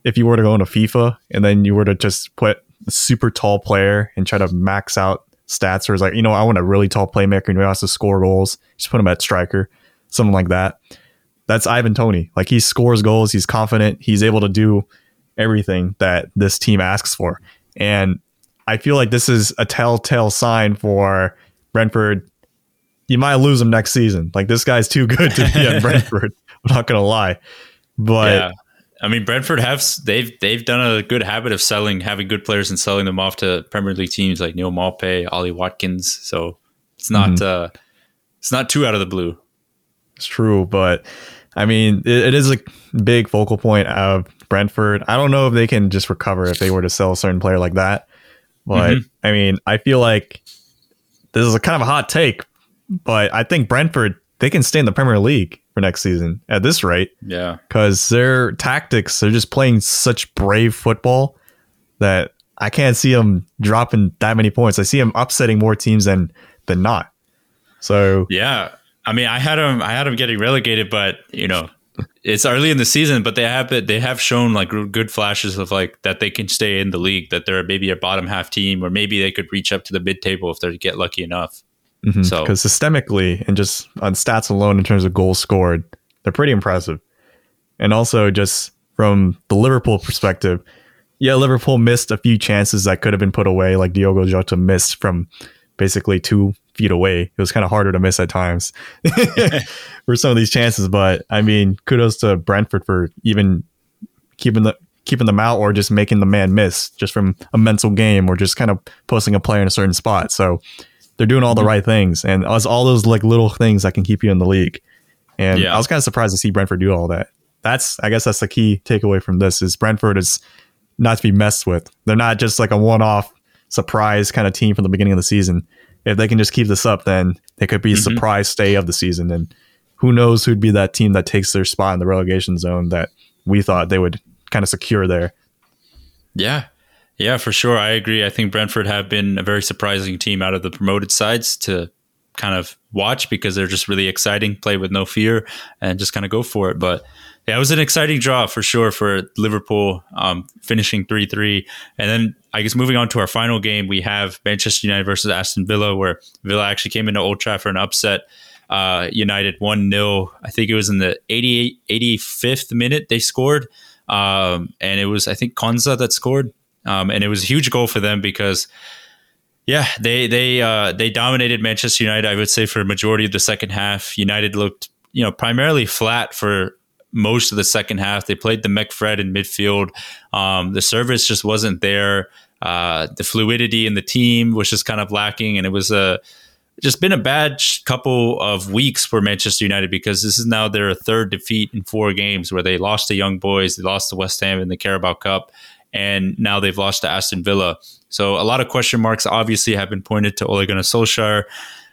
if you were to go into FIFA and then you were to just put a super tall player and try to max out stats, or it's like you know I want a really tall playmaker and who has to score goals, just put him at striker, something like that. That's Ivan Toney. Like he scores goals, he's confident, he's able to do everything that this team asks for, and I feel like this is a telltale sign for Brentford you might lose him next season. Like this guy's too good to be at Brentford. I'm not gonna lie, but yeah. I mean Brentford have they've they've done a good habit of selling having good players and selling them off to Premier League teams like Neal Maupay, Ollie Watkins. So it's not mm-hmm. uh, it's not too out of the blue. It's true, but I mean it, it is a big focal point of Brentford. I don't know if they can just recover if they were to sell a certain player like that. But mm-hmm. I mean, I feel like this is a kind of a hot take, but I think Brentford they can stay in the Premier League for next season at this rate. Yeah, because their tactics they're just playing such brave football that I can't see them dropping that many points. I see them upsetting more teams than than not. So yeah, I mean, I had them I had them getting relegated, but you know. It's early in the season, but they have they have shown like good flashes of like that they can stay in the league, that they're maybe a bottom half team, or maybe they could reach up to the mid table if they get lucky enough. Mm-hmm. So because systemically and just on stats alone in terms of goals scored, they're pretty impressive. And also just from the Liverpool perspective, yeah, Liverpool missed a few chances that could have been put away, like Diogo Jota missed from basically two feet away. It was kind of harder to miss at times for some of these chances. But I mean, kudos to Brentford for even keeping the keeping them out or just making the man miss just from a mental game or just kind of posting a player in a certain spot. So they're doing all the mm-hmm. right things, and it's all those like little things that can keep you in the league. And yeah. I was kind of surprised to see Brentford do all that. That's I guess that's the key takeaway from this is Brentford is not to be messed with. They're not just like a one-off surprise kind of team from the beginning of the season. If they can just keep this up, then they could be a mm-hmm. surprise stay of the season. And who knows who'd be that team that takes their spot in the relegation zone that we thought they would kind of secure there. Yeah, yeah, for sure. I agree. I think Brentford have been a very surprising team out of the promoted sides to kind of watch because they're just really exciting, play with no fear, and just kind of go for it. But yeah, it was an exciting draw for sure for Liverpool, um, finishing 3 3. And then I guess moving on to our final game, we have Manchester United versus Aston Villa, where Villa actually came into Old Trafford and upset uh, United 1 0. I think it was in the 88, 85th minute they scored. Um, and it was, I think, Konsa that scored. Um, and it was a huge goal for them because, yeah, they they uh, they dominated Manchester United. I would say for a majority of the second half, United looked you know primarily flat for most of the second half. They played the McFred in midfield. Um, the service just wasn't there. Uh, the fluidity in the team was just kind of lacking, and it was a just been a bad couple of weeks for Manchester United because this is now their third defeat in four games where they lost to Young Boys, they lost to West Ham in the Carabao Cup, and now they've lost to Aston Villa. So a lot of question marks obviously have been pointed to Ole Gunnar Solskjaer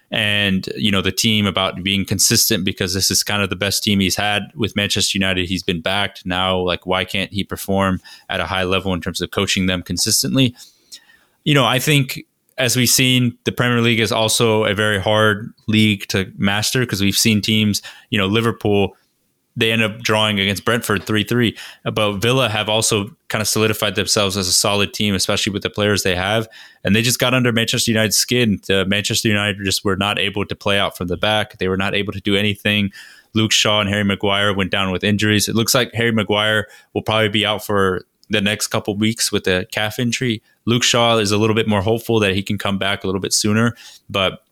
and you know the team about being consistent because this is kind of the best team he's had with Manchester United. He's been backed now. Like why can't he perform at a high level in terms of coaching them consistently? You know, I think as we've seen, the Premier League is also a very hard league to master because we've seen teams, you know, Liverpool they end up drawing against Brentford 3 3. But Villa have also kind of solidified themselves as a solid team, especially with the players they have. And they just got under Manchester United's skin. The Manchester United just were not able to play out from the back. They were not able to do anything. Luke Shaw and Harry Maguire went down with injuries. It looks like Harry Maguire will probably be out for the next couple weeks with the calf injury. Luke Shaw is a little bit more hopeful that he can come back a little bit sooner, but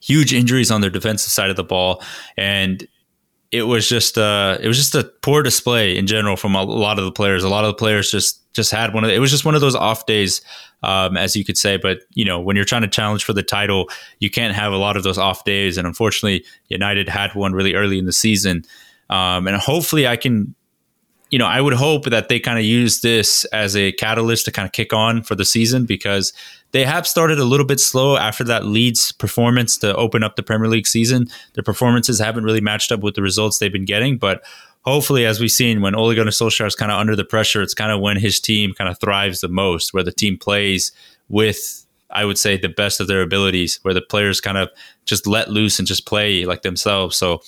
huge injuries on their defensive side of the ball. And it was just uh, it was just a poor display in general from a lot of the players. A lot of the players just just had one of the, it was just one of those off days, um, as you could say. But you know, when you're trying to challenge for the title, you can't have a lot of those off days. And unfortunately, United had one really early in the season. Um, and hopefully I can, you know, I would hope that they kind of use this as a catalyst to kind of kick on for the season because they have started a little bit slow after that Leeds performance to open up the Premier League season. Their performances haven't really matched up with the results they've been getting, but hopefully, as we've seen, when Ole Gunnar Solskjaer is kind of under the pressure, it's kind of when his team kind of thrives the most, where the team plays with, I would say, the best of their abilities, where the players kind of just let loose and just play like themselves. So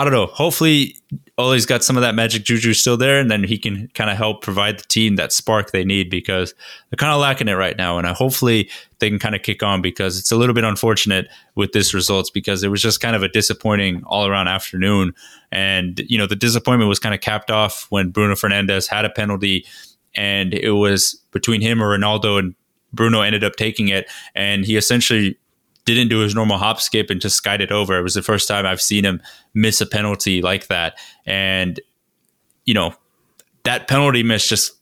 I don't know. Hopefully, Ole's got some of that magic juju still there, and then he can kind of help provide the team that spark they need because they're kind of lacking it right now. And I, hopefully, they can kind of kick on because it's a little bit unfortunate with this results because it was just kind of a disappointing all around afternoon. And you know, the disappointment was kind of capped off when Bruno Fernandes had a penalty, and it was between him or Ronaldo, and Bruno ended up taking it, and he essentially didn't do his normal hop skip and just skied it over. It was the first time I've seen him miss a penalty like that. And, you know, that penalty miss just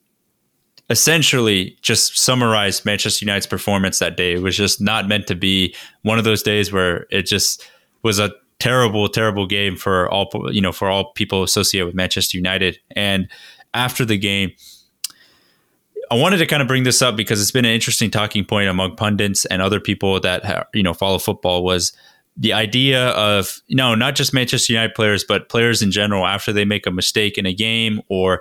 essentially just summarized Manchester United's performance that day. It was just not meant to be one of those days where it just was a terrible, terrible game for all, you know, for all people associated with Manchester United. And after the game, I wanted to kind of bring this up because it's been an interesting talking point among pundits and other people that you know follow football was the idea of you know not just Manchester United players but players in general after they make a mistake in a game or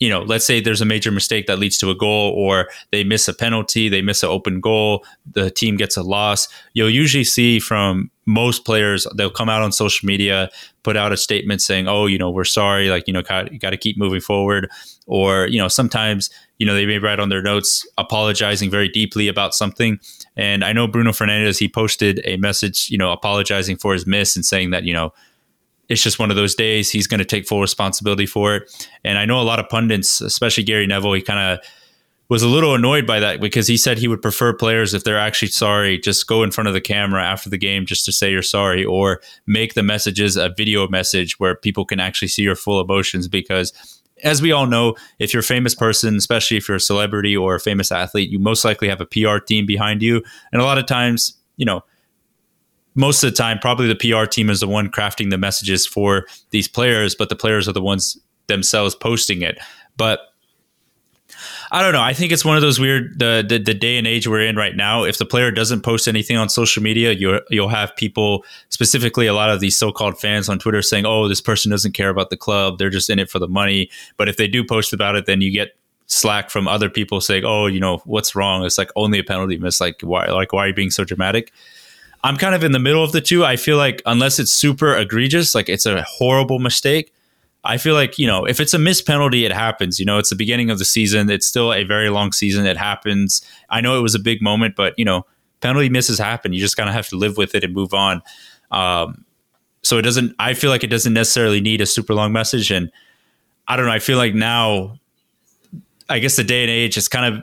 you know let's say there's a major mistake that leads to a goal or they miss a penalty they miss an open goal the team gets a loss. You'll usually see from most players they'll come out on social media put out a statement saying oh you know we're sorry like you know you got to keep moving forward or you know sometimes you know they may write on their notes apologizing very deeply about something. And i know bruno fernandes he posted a message you know apologizing for his miss and saying that you know it's just one of those days he's going to take full responsibility for it. And i know a lot of pundits especially gary neville he kind of was a little annoyed by that because he said he would prefer players if they're actually sorry just go in front of the camera after the game just to say you're sorry or make the messages a video message where people can actually see your full emotions because as we all know, if you're a famous person, especially if you're a celebrity or a famous athlete, you most likely have a PR team behind you. And a lot of times, you know, most of the time, probably the PR team is the one crafting the messages for these players, but the players are the ones themselves posting it. But I don't know. I think it's one of those weird the, the, the day and age we're in right now. If the player doesn't post anything on social media, you you'll have people, specifically a lot of these so-called fans on Twitter, saying, "Oh, this person doesn't care about the club; they're just in it for the money." But if they do post about it, then you get slack from other people saying, "Oh, you know what's wrong? It's like only a penalty miss. Like why? Like why are you being so dramatic?" I'm kind of in the middle of the two. I feel like unless it's super egregious, like it's a horrible mistake, I feel like, you know, if it's a missed penalty, it happens. You know, it's the beginning of the season. It's still a very long season. It happens. I know it was a big moment, but, you know, penalty misses happen. You just kind of have to live with it and move on. Um, so it doesn't, I feel like it doesn't necessarily need a super long message. And I don't know. I feel like now, I guess the day and age is kind of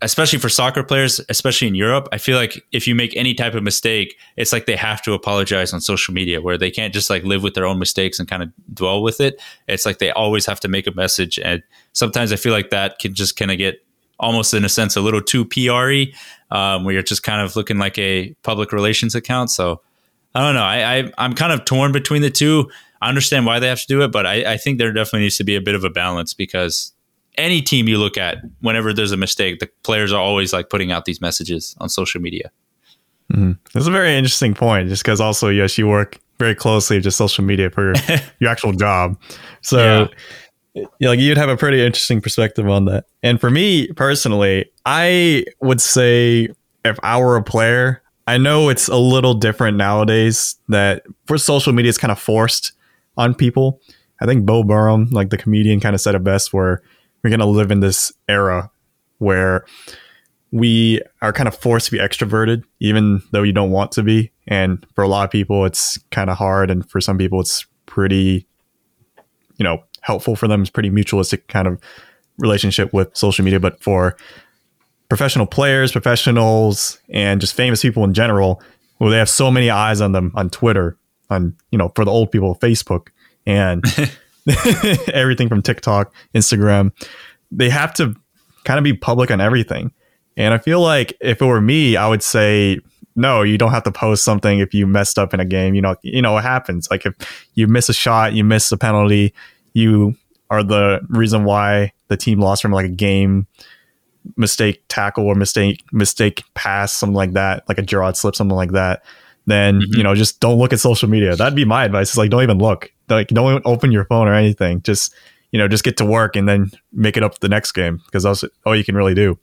especially for soccer players, especially in Europe, I feel like if you make any type of mistake, it's like they have to apologize on social media where they can't just like live with their own mistakes and kind of dwell with it. It's like they always have to make a message. And sometimes I feel like that can just kind of get almost in a sense a little too PRE, um, where you're just kind of looking like a public relations account. So I don't know. I, I I'm kind of torn between the two. I understand why they have to do it, but I, I think there definitely needs to be a bit of a balance because any team you look at, whenever there's a mistake, the players are always like putting out these messages on social media. Mm-hmm. That's a very interesting point, just because also yes, you work very closely with just social media for your, your actual job, so yeah. like you'd have a pretty interesting perspective on that. And for me personally, I would say if I were a player, I know it's a little different nowadays that for social media is kind of forced on people. I think Bo Burnham, like the comedian, kind of said it best, where we're going to live in this era where we are kind of forced to be extroverted, even though you don't want to be. And for a lot of people, it's kind of hard. And for some people, it's pretty, you know, helpful for them. It's pretty mutualistic kind of relationship with social media. But for professional players, professionals, and just famous people in general, well, they have so many eyes on them on Twitter, on, you know, for the old people, Facebook. And everything from TikTok, Instagram. They have to kind of be public on everything. And I feel like if it were me, I would say no, you don't have to post something if you messed up in a game. You know, you know what happens. Like if you miss a shot, you miss a penalty, you are the reason why the team lost from like a game mistake tackle or mistake mistake pass, something like that, like a Gerard slip, something like that. Then mm-hmm. you know, just don't look at social media. That'd be my advice. Is like don't even look. Like don't open your phone or anything. Just you know, just get to work and then make it up the next game because that's all you can really do.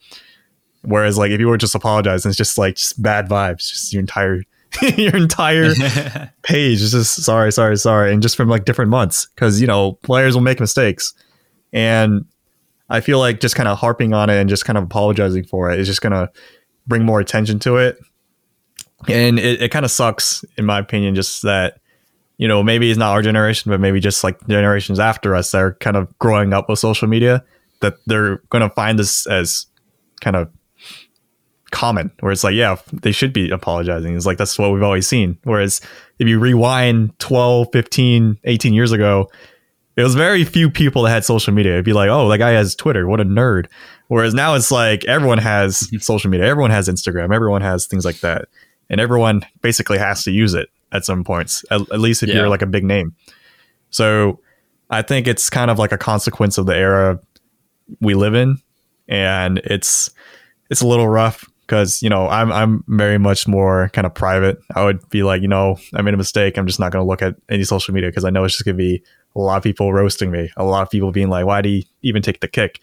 Whereas like if you were just apologizing, it's just like just bad vibes, just your entire your entire page is just sorry, sorry, sorry, and just from like different months because you know players will make mistakes, and I feel like just kind of harping on it and just kind of apologizing for it is just gonna bring more attention to it, and it, it kind of sucks in my opinion, just that you know maybe it's not our generation, but maybe just like generations after us that are kind of growing up with social media that they're gonna find this as kind of common where it's like yeah they should be apologizing. It's like that's what we've always seen. Whereas if you rewind 12 15 18 years ago it was very few people that had social media. It'd be like oh that guy has twitter what a nerd. Whereas now it's like everyone has social media everyone has instagram everyone has things like that and everyone basically has to use it at some points at, at least if yeah. you're like a big name so i think it's kind of like a consequence of the era we live in and it's it's a little rough because you know I'm I'm very much more kind of private. I would be like, you know, I made a mistake. I'm just not going to look at any social media because I know it's just going to be a lot of people roasting me, a lot of people being like, why do you even take the kick?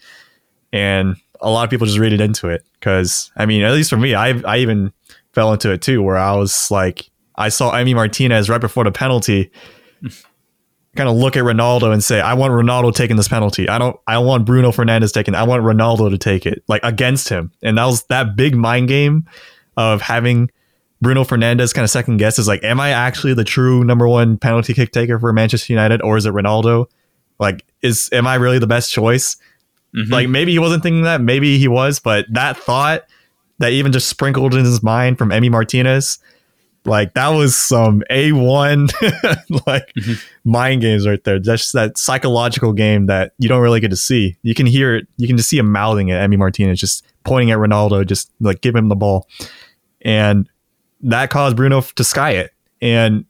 And a lot of people just read it into it because I mean, at least for me, I I even fell into it too, where I was like, I saw Emi Martinez right before the penalty kind of look at Ronaldo and say, I want Ronaldo taking this penalty. I don't I want Bruno Fernandes taking it. I want Ronaldo to take it, like against him. And that was that big mind game of having Bruno Fernandes kind of second guess is like, am I actually the true number one penalty kick taker for Manchester United or is it Ronaldo? Like, is am I really the best choice? Mm-hmm. Like maybe he wasn't thinking that, maybe he was, but that thought that even just sprinkled in his mind from Emi Martinez like that was some A1 like mm-hmm. mind games right there. Just that psychological game that you don't really get to see. You can hear it, you can just see him mouthing at Emi Martinez, just pointing at Ronaldo, just like give him the ball. And that caused Bruno to sky it. And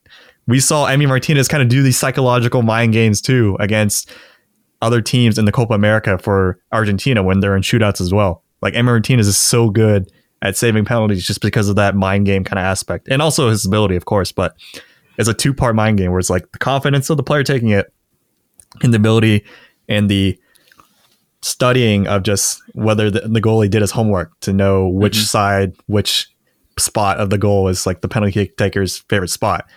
we saw Emi Martinez kind of do these psychological mind games too against other teams in the Copa America for Argentina when they're in shootouts as well. Like Emi Martinez is so good at saving penalties just because of that mind game kind of aspect and also his ability, of course. But it's a two part mind game where it's like the confidence of the player taking it and the ability and the studying of just whether the, the goalie did his homework to know which mm-hmm. side, which spot of the goal is like the penalty kick taker's favorite spot.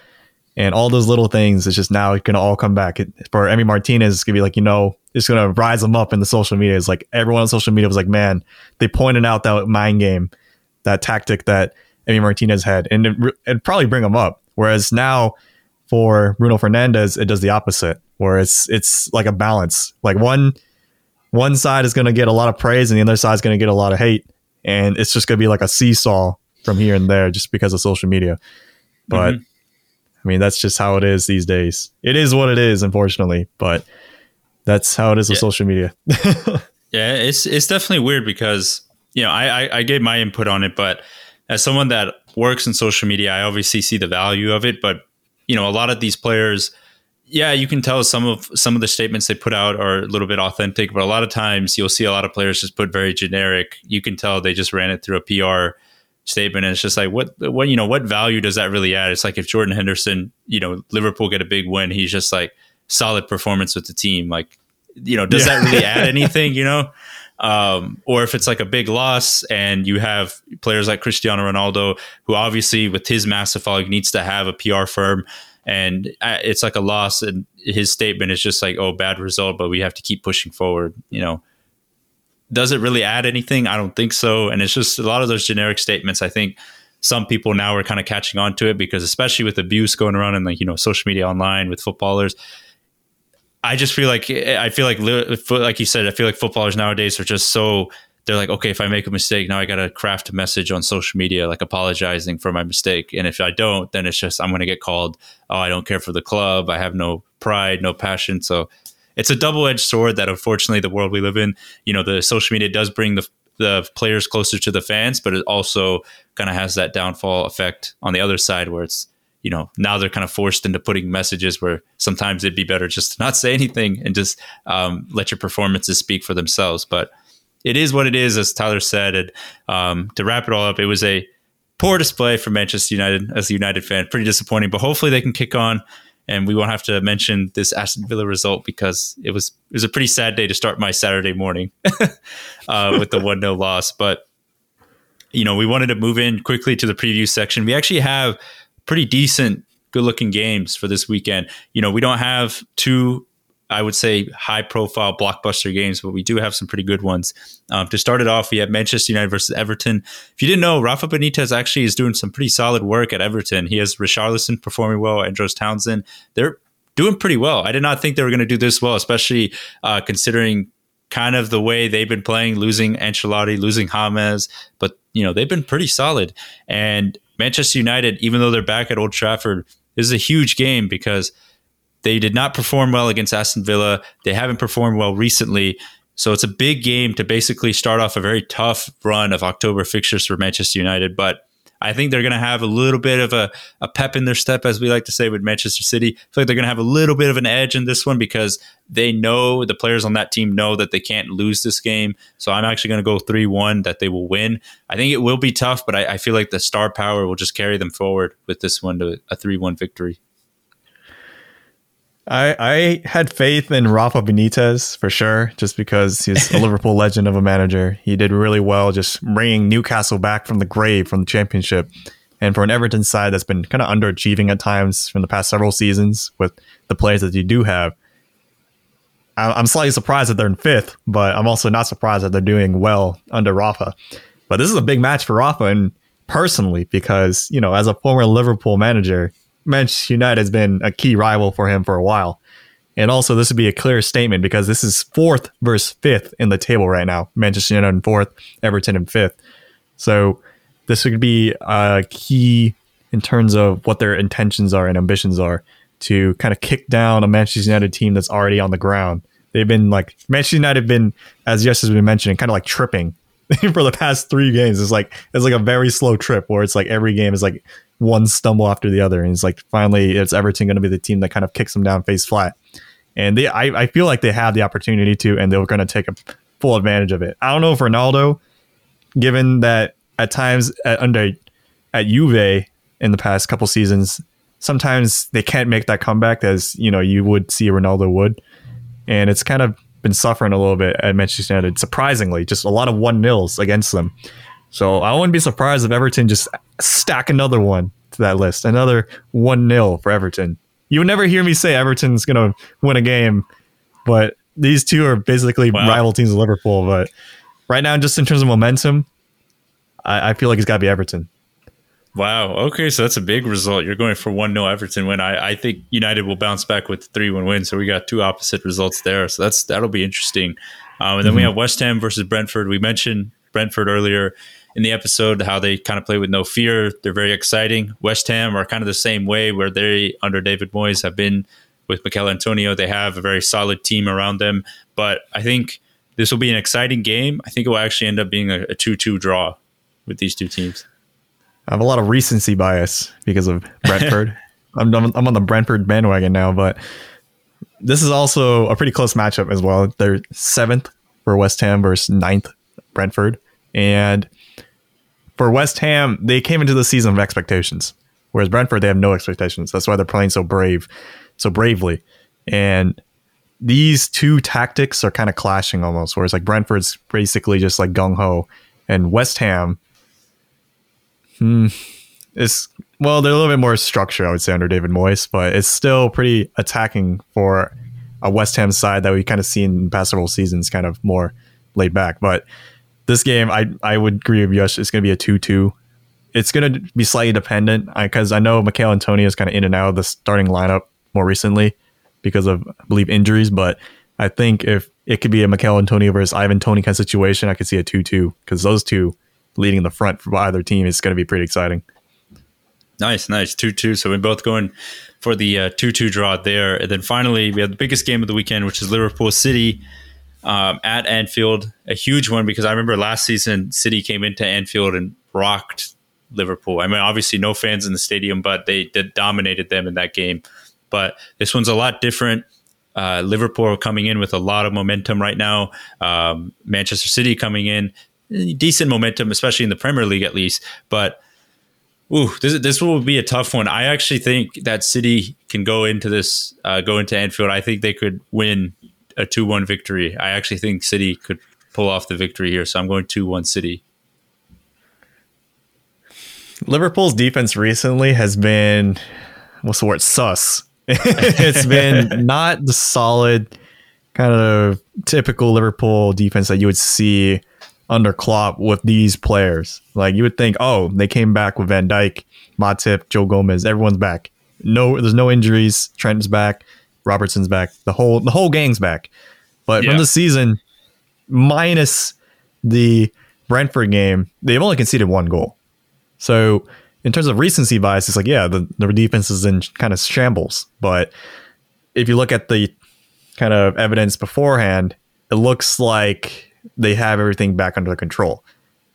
And all those little things. It's just now it's going to all come back. For Emi Martinez, it's going to be like, you know, it's going to rise them up in the social media. It's like everyone on social media was like, man, they pointed out that mind game that tactic that Emi Martinez had, and it, would probably bring him up. Whereas now for Bruno Fernandes, it does the opposite, where it's it's like a balance. Like one one side is going to get a lot of praise, and the other side is going to get a lot of hate, and it's just going to be like a seesaw from here and there, just because of social media. But mm-hmm. I mean, that's just how it is these days. It is what it is, unfortunately, but that's how it is with social media. yeah, it's it's definitely weird because you know, I, I gave my input on it, but as someone that works in social media, I obviously see the value of it. But you know, a lot of these players, yeah, you can tell some of some of the statements they put out are a little bit authentic, but a lot of times you'll see a lot of players just put very generic. You can tell they just ran it through a PR statement, and it's just like what what you know what value does that really add? It's like if Jordan Henderson, you know, Liverpool get a big win, he's just like solid performance with the team, like you know, does yeah. that really add anything? You know. Um, or if it's like a big loss and you have players like Cristiano Ronaldo, who obviously with his massive following needs to have a PR firm, and uh, it's like a loss, and his statement is just like, "Oh, bad result, but we have to keep pushing forward." You know, does it really add anything? I don't think so. And it's just a lot of those generic statements. I think some people now are kind of catching on to it because, especially with abuse going around and like you know social media online with footballers, I just feel like eh, I feel like like you said, I feel like footballers nowadays are just so they're like, okay, if I make a mistake, now I got to craft a message on social media, like apologizing for my mistake. And if I don't, then it's just I'm going to get called. Oh, I don't care for the club. I have no pride, no passion. So it's a double edged sword that unfortunately the world we live in, you know, the social media does bring the the players closer to the fans, but it also kind of has that downfall effect on the other side where it's you know now they're kind of forced into putting messages where sometimes it'd be better just to not say anything and just um, let your performances speak for themselves. But it is what it is, as Tyler said. And um, to wrap it all up, it was a poor display for Manchester United as a United fan. Pretty disappointing, but hopefully they can kick on. And we won't have to mention this Aston Villa result because it was it was a pretty sad day to start my Saturday morning uh, with the one 0 loss. But you know, we wanted to move in quickly to the preview section. We actually have pretty decent, good looking games for this weekend. You know, we don't have two, I would say, high profile blockbuster games, but we do have some pretty good ones. Um, to start it off, we have Manchester United versus Everton. If you didn't know, Rafa Benitez actually is doing some pretty solid work at Everton. He has Richarlison performing well, Andros Townsend. They're doing pretty well. I did not think they were going to do this well, especially uh, considering kind of the way they've been playing, losing Ancelotti, losing James, but you know they've been pretty solid. And Manchester United, even though they're back at Old Trafford, is a huge game because they did not perform well against Aston Villa. They haven't performed well recently. So it's a big game to basically start off a very tough run of October fixtures for Manchester United. But I think they're going to have a little bit of a, a pep in their step, as we like to say with Manchester City. I feel like they're going to have a little bit of an edge in this one because they know the players on that team know that they can't lose this game. So I'm actually going to go 3 1 that they will win. I think it will be tough, but I, I feel like the star power will just carry them forward with this one to a 3 1 victory. I, I had faith in Rafa Benitez for sure, just because he's a Liverpool legend of a manager. He did really well, just bringing Newcastle back from the grave from the championship. And for an Everton side that's been kind of underachieving at times from the past several seasons with the players that you do have, I'm slightly surprised that they're in fifth, but I'm also not surprised that they're doing well under Rafa. But this is a big match for Rafa, and personally, because you know, as a former Liverpool manager, Manchester United has been a key rival for him for a while. And also, this would be a clear statement because this is fourth versus fifth in the table right now. Manchester United in fourth, Everton in fifth. So this would be a key in terms of what their intentions are and ambitions are to kind of kick down a Manchester United team that's already on the ground. They've been like Manchester United have been, as Jess has been mentioning, kind of like tripping for the past three games. It's like it's like a very slow trip where it's like every game is like one stumble after the other, and it's like finally it's Everton going to be the team that kind of kicks them down face flat. And they, I, I feel like they have the opportunity to, and they're going to take a full advantage of it. I don't know if Ronaldo, given that at times at, under at Juve in the past couple seasons, sometimes they can't make that comeback as you know you would see Ronaldo would, and it's kind of been suffering a little bit at Manchester United. Surprisingly, just a lot of one nils against them. So I wouldn't be surprised if Everton just stack another one to that list, another one 0 for Everton. You would never hear me say Everton's going to win a game, but these two are basically wow. rival teams of Liverpool. But right now, just in terms of momentum, I, I feel like it's got to be Everton. Wow. Okay, so that's a big result. You're going for one 0 Everton win. I, I think United will bounce back with the three one win. So we got two opposite results there. So that's that'll be interesting. Um, and then mm-hmm. we have West Ham versus Brentford. We mentioned Brentford earlier in the episode how they kind of play with no fear. They're very exciting. West Ham are kind of the same way where they under David Moyes have been with Michail Antonio. They have a very solid team around them. But I think this will be an exciting game. I think it will actually end up being a, a 2-2 draw with these two teams. I have a lot of recency bias because of Brentford. I'm, I'm on the Brentford bandwagon now, but this is also a pretty close matchup as well. They're seventh for West Ham versus ninth Brentford. And for West Ham, they came into the season with expectations, whereas Brentford they have no expectations. That's why they're playing so brave, so bravely. And these two tactics are kind of clashing almost. Whereas like Brentford's basically just like gung ho, and West Ham, hmm, is well, they're a little bit more structured, I would say, under David Moyes, but it's still pretty attacking for a West Ham side that we kind of seen in past several seasons, kind of more laid back. But this game, I I would agree with Yash. It's going to be a two-two. It's going to be slightly dependent because I, I, know Michail Antonio is kind of in and out of the starting lineup more recently because of I believe injuries. But I think if it could be a Michail Antonio versus Ivan Toney kind of situation, I could see a two-two because those two leading the front for either team is going to be pretty exciting. Nice, nice. 2 2. So we're both going for the uh, 2 2 draw there. And then finally, we have the biggest game of the weekend, which is Liverpool City um, at Anfield, a huge one because I remember last season City came into Anfield and rocked Liverpool. I mean, obviously no fans in the stadium, but they did, dominated them in that game. But this one's a lot different. Uh, Liverpool coming in with a lot of momentum right now. Um, Manchester City coming in, decent momentum, especially in the Premier League at least. But ooh, this this will be a tough one. I actually think that City can go into this, uh, go into Anfield. I think they could win a two one victory. I actually think City could pull off the victory here. So I'm going two one City. Liverpool's defense recently has been what's the word sus. it's been not the solid kind of typical Liverpool defense that you would see under Klopp with these players. Like you would think, oh, they came back with Van Dijk, Matip, Joe Gomez, everyone's back. No, there's no injuries. Trent's back, Robertson's back. The whole the whole gang's back. But yeah. from the season, minus the Brentford game, they've only conceded one goal. So in terms of recency bias, it's like, yeah, the, the defense is in kind of shambles. But if you look at the kind of evidence beforehand, it looks like they have everything back under control.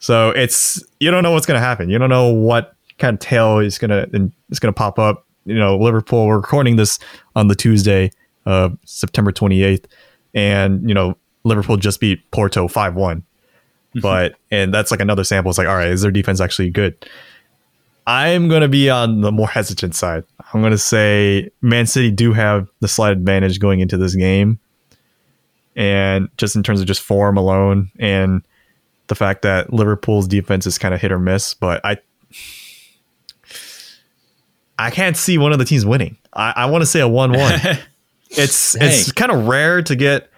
So it's you don't know what's going to happen. You don't know what kind of tail is going to is going to pop up. You know, Liverpool. We're recording this on the Tuesday, uh, September 28th, and you know Liverpool just beat Porto five one. Mm-hmm. But and that's like another sample. It's like, all right, is their defense actually good? I'm going to be on the more hesitant side. I'm going to say Man City do have the slight advantage going into this game. And just in terms of just form alone and the fact that Liverpool's defense is kind of hit or miss, but I I can't see one of the teams winning. I, I want to say a one-one. it's it's kind of rare to get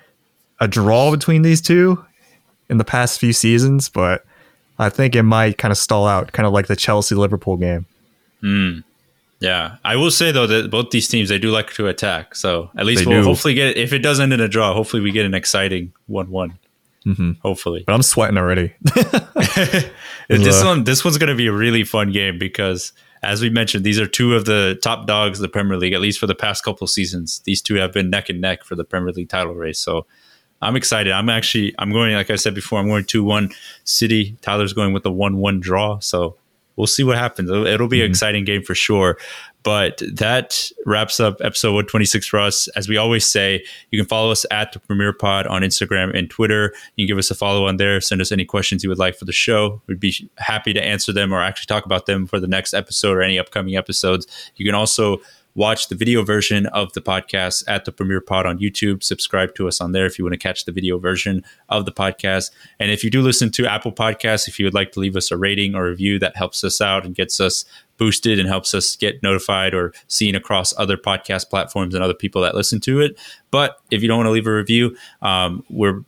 a draw between these two in the past few seasons, but I think it might kind of stall out, kind of like the Chelsea Liverpool game. Mm. Yeah, I will say though that both these teams they do like to attack, so at least they we'll do. hopefully get if it does end in a draw, hopefully we get an exciting one-one. Mm-hmm. Hopefully, but I'm sweating already. this one, this one's going to be a really fun game because, as we mentioned, these are two of the top dogs of the Premier League, at least for the past couple seasons. These two have been neck and neck for the Premier League title race. So I'm excited. I'm actually I'm going like I said before. I'm going two one City. Tyler's going with a one one draw. So we'll see what happens. It'll, it'll be mm-hmm. an exciting game for sure. But that wraps up episode 126 for us. As we always say, you can follow us at the Premier Pod on Instagram and Twitter. You can give us a follow on there. Send us any questions you would like for the show. We'd be happy to answer them or actually talk about them for the next episode or any upcoming episodes. You can also watch the video version of the podcast at the Premier Pod on YouTube. Subscribe to us on there if you want to catch the video version of the podcast. And if you do listen to Apple Podcasts, if you would like to leave us a rating or review, that helps us out and gets us boosted and helps us get notified or seen across other podcast platforms and other people that listen to it. But if you don't want to leave a review, um, we're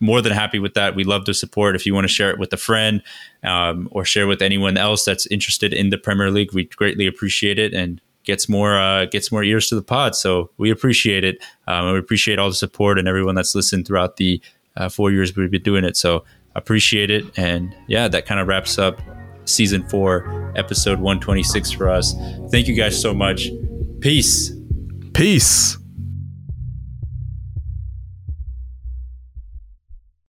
more than happy with that. We love the support. If you want to share it with a friend um, or share with anyone else that's interested in the Premier League, we greatly appreciate it. And gets more uh, gets more ears to the pod. So we appreciate it. Um, we appreciate all the support and everyone that's listened throughout the uh, four years we've been doing it. So appreciate it. And yeah, that kind of wraps up season four, episode 126 for us. Thank you guys so much. Peace. Peace.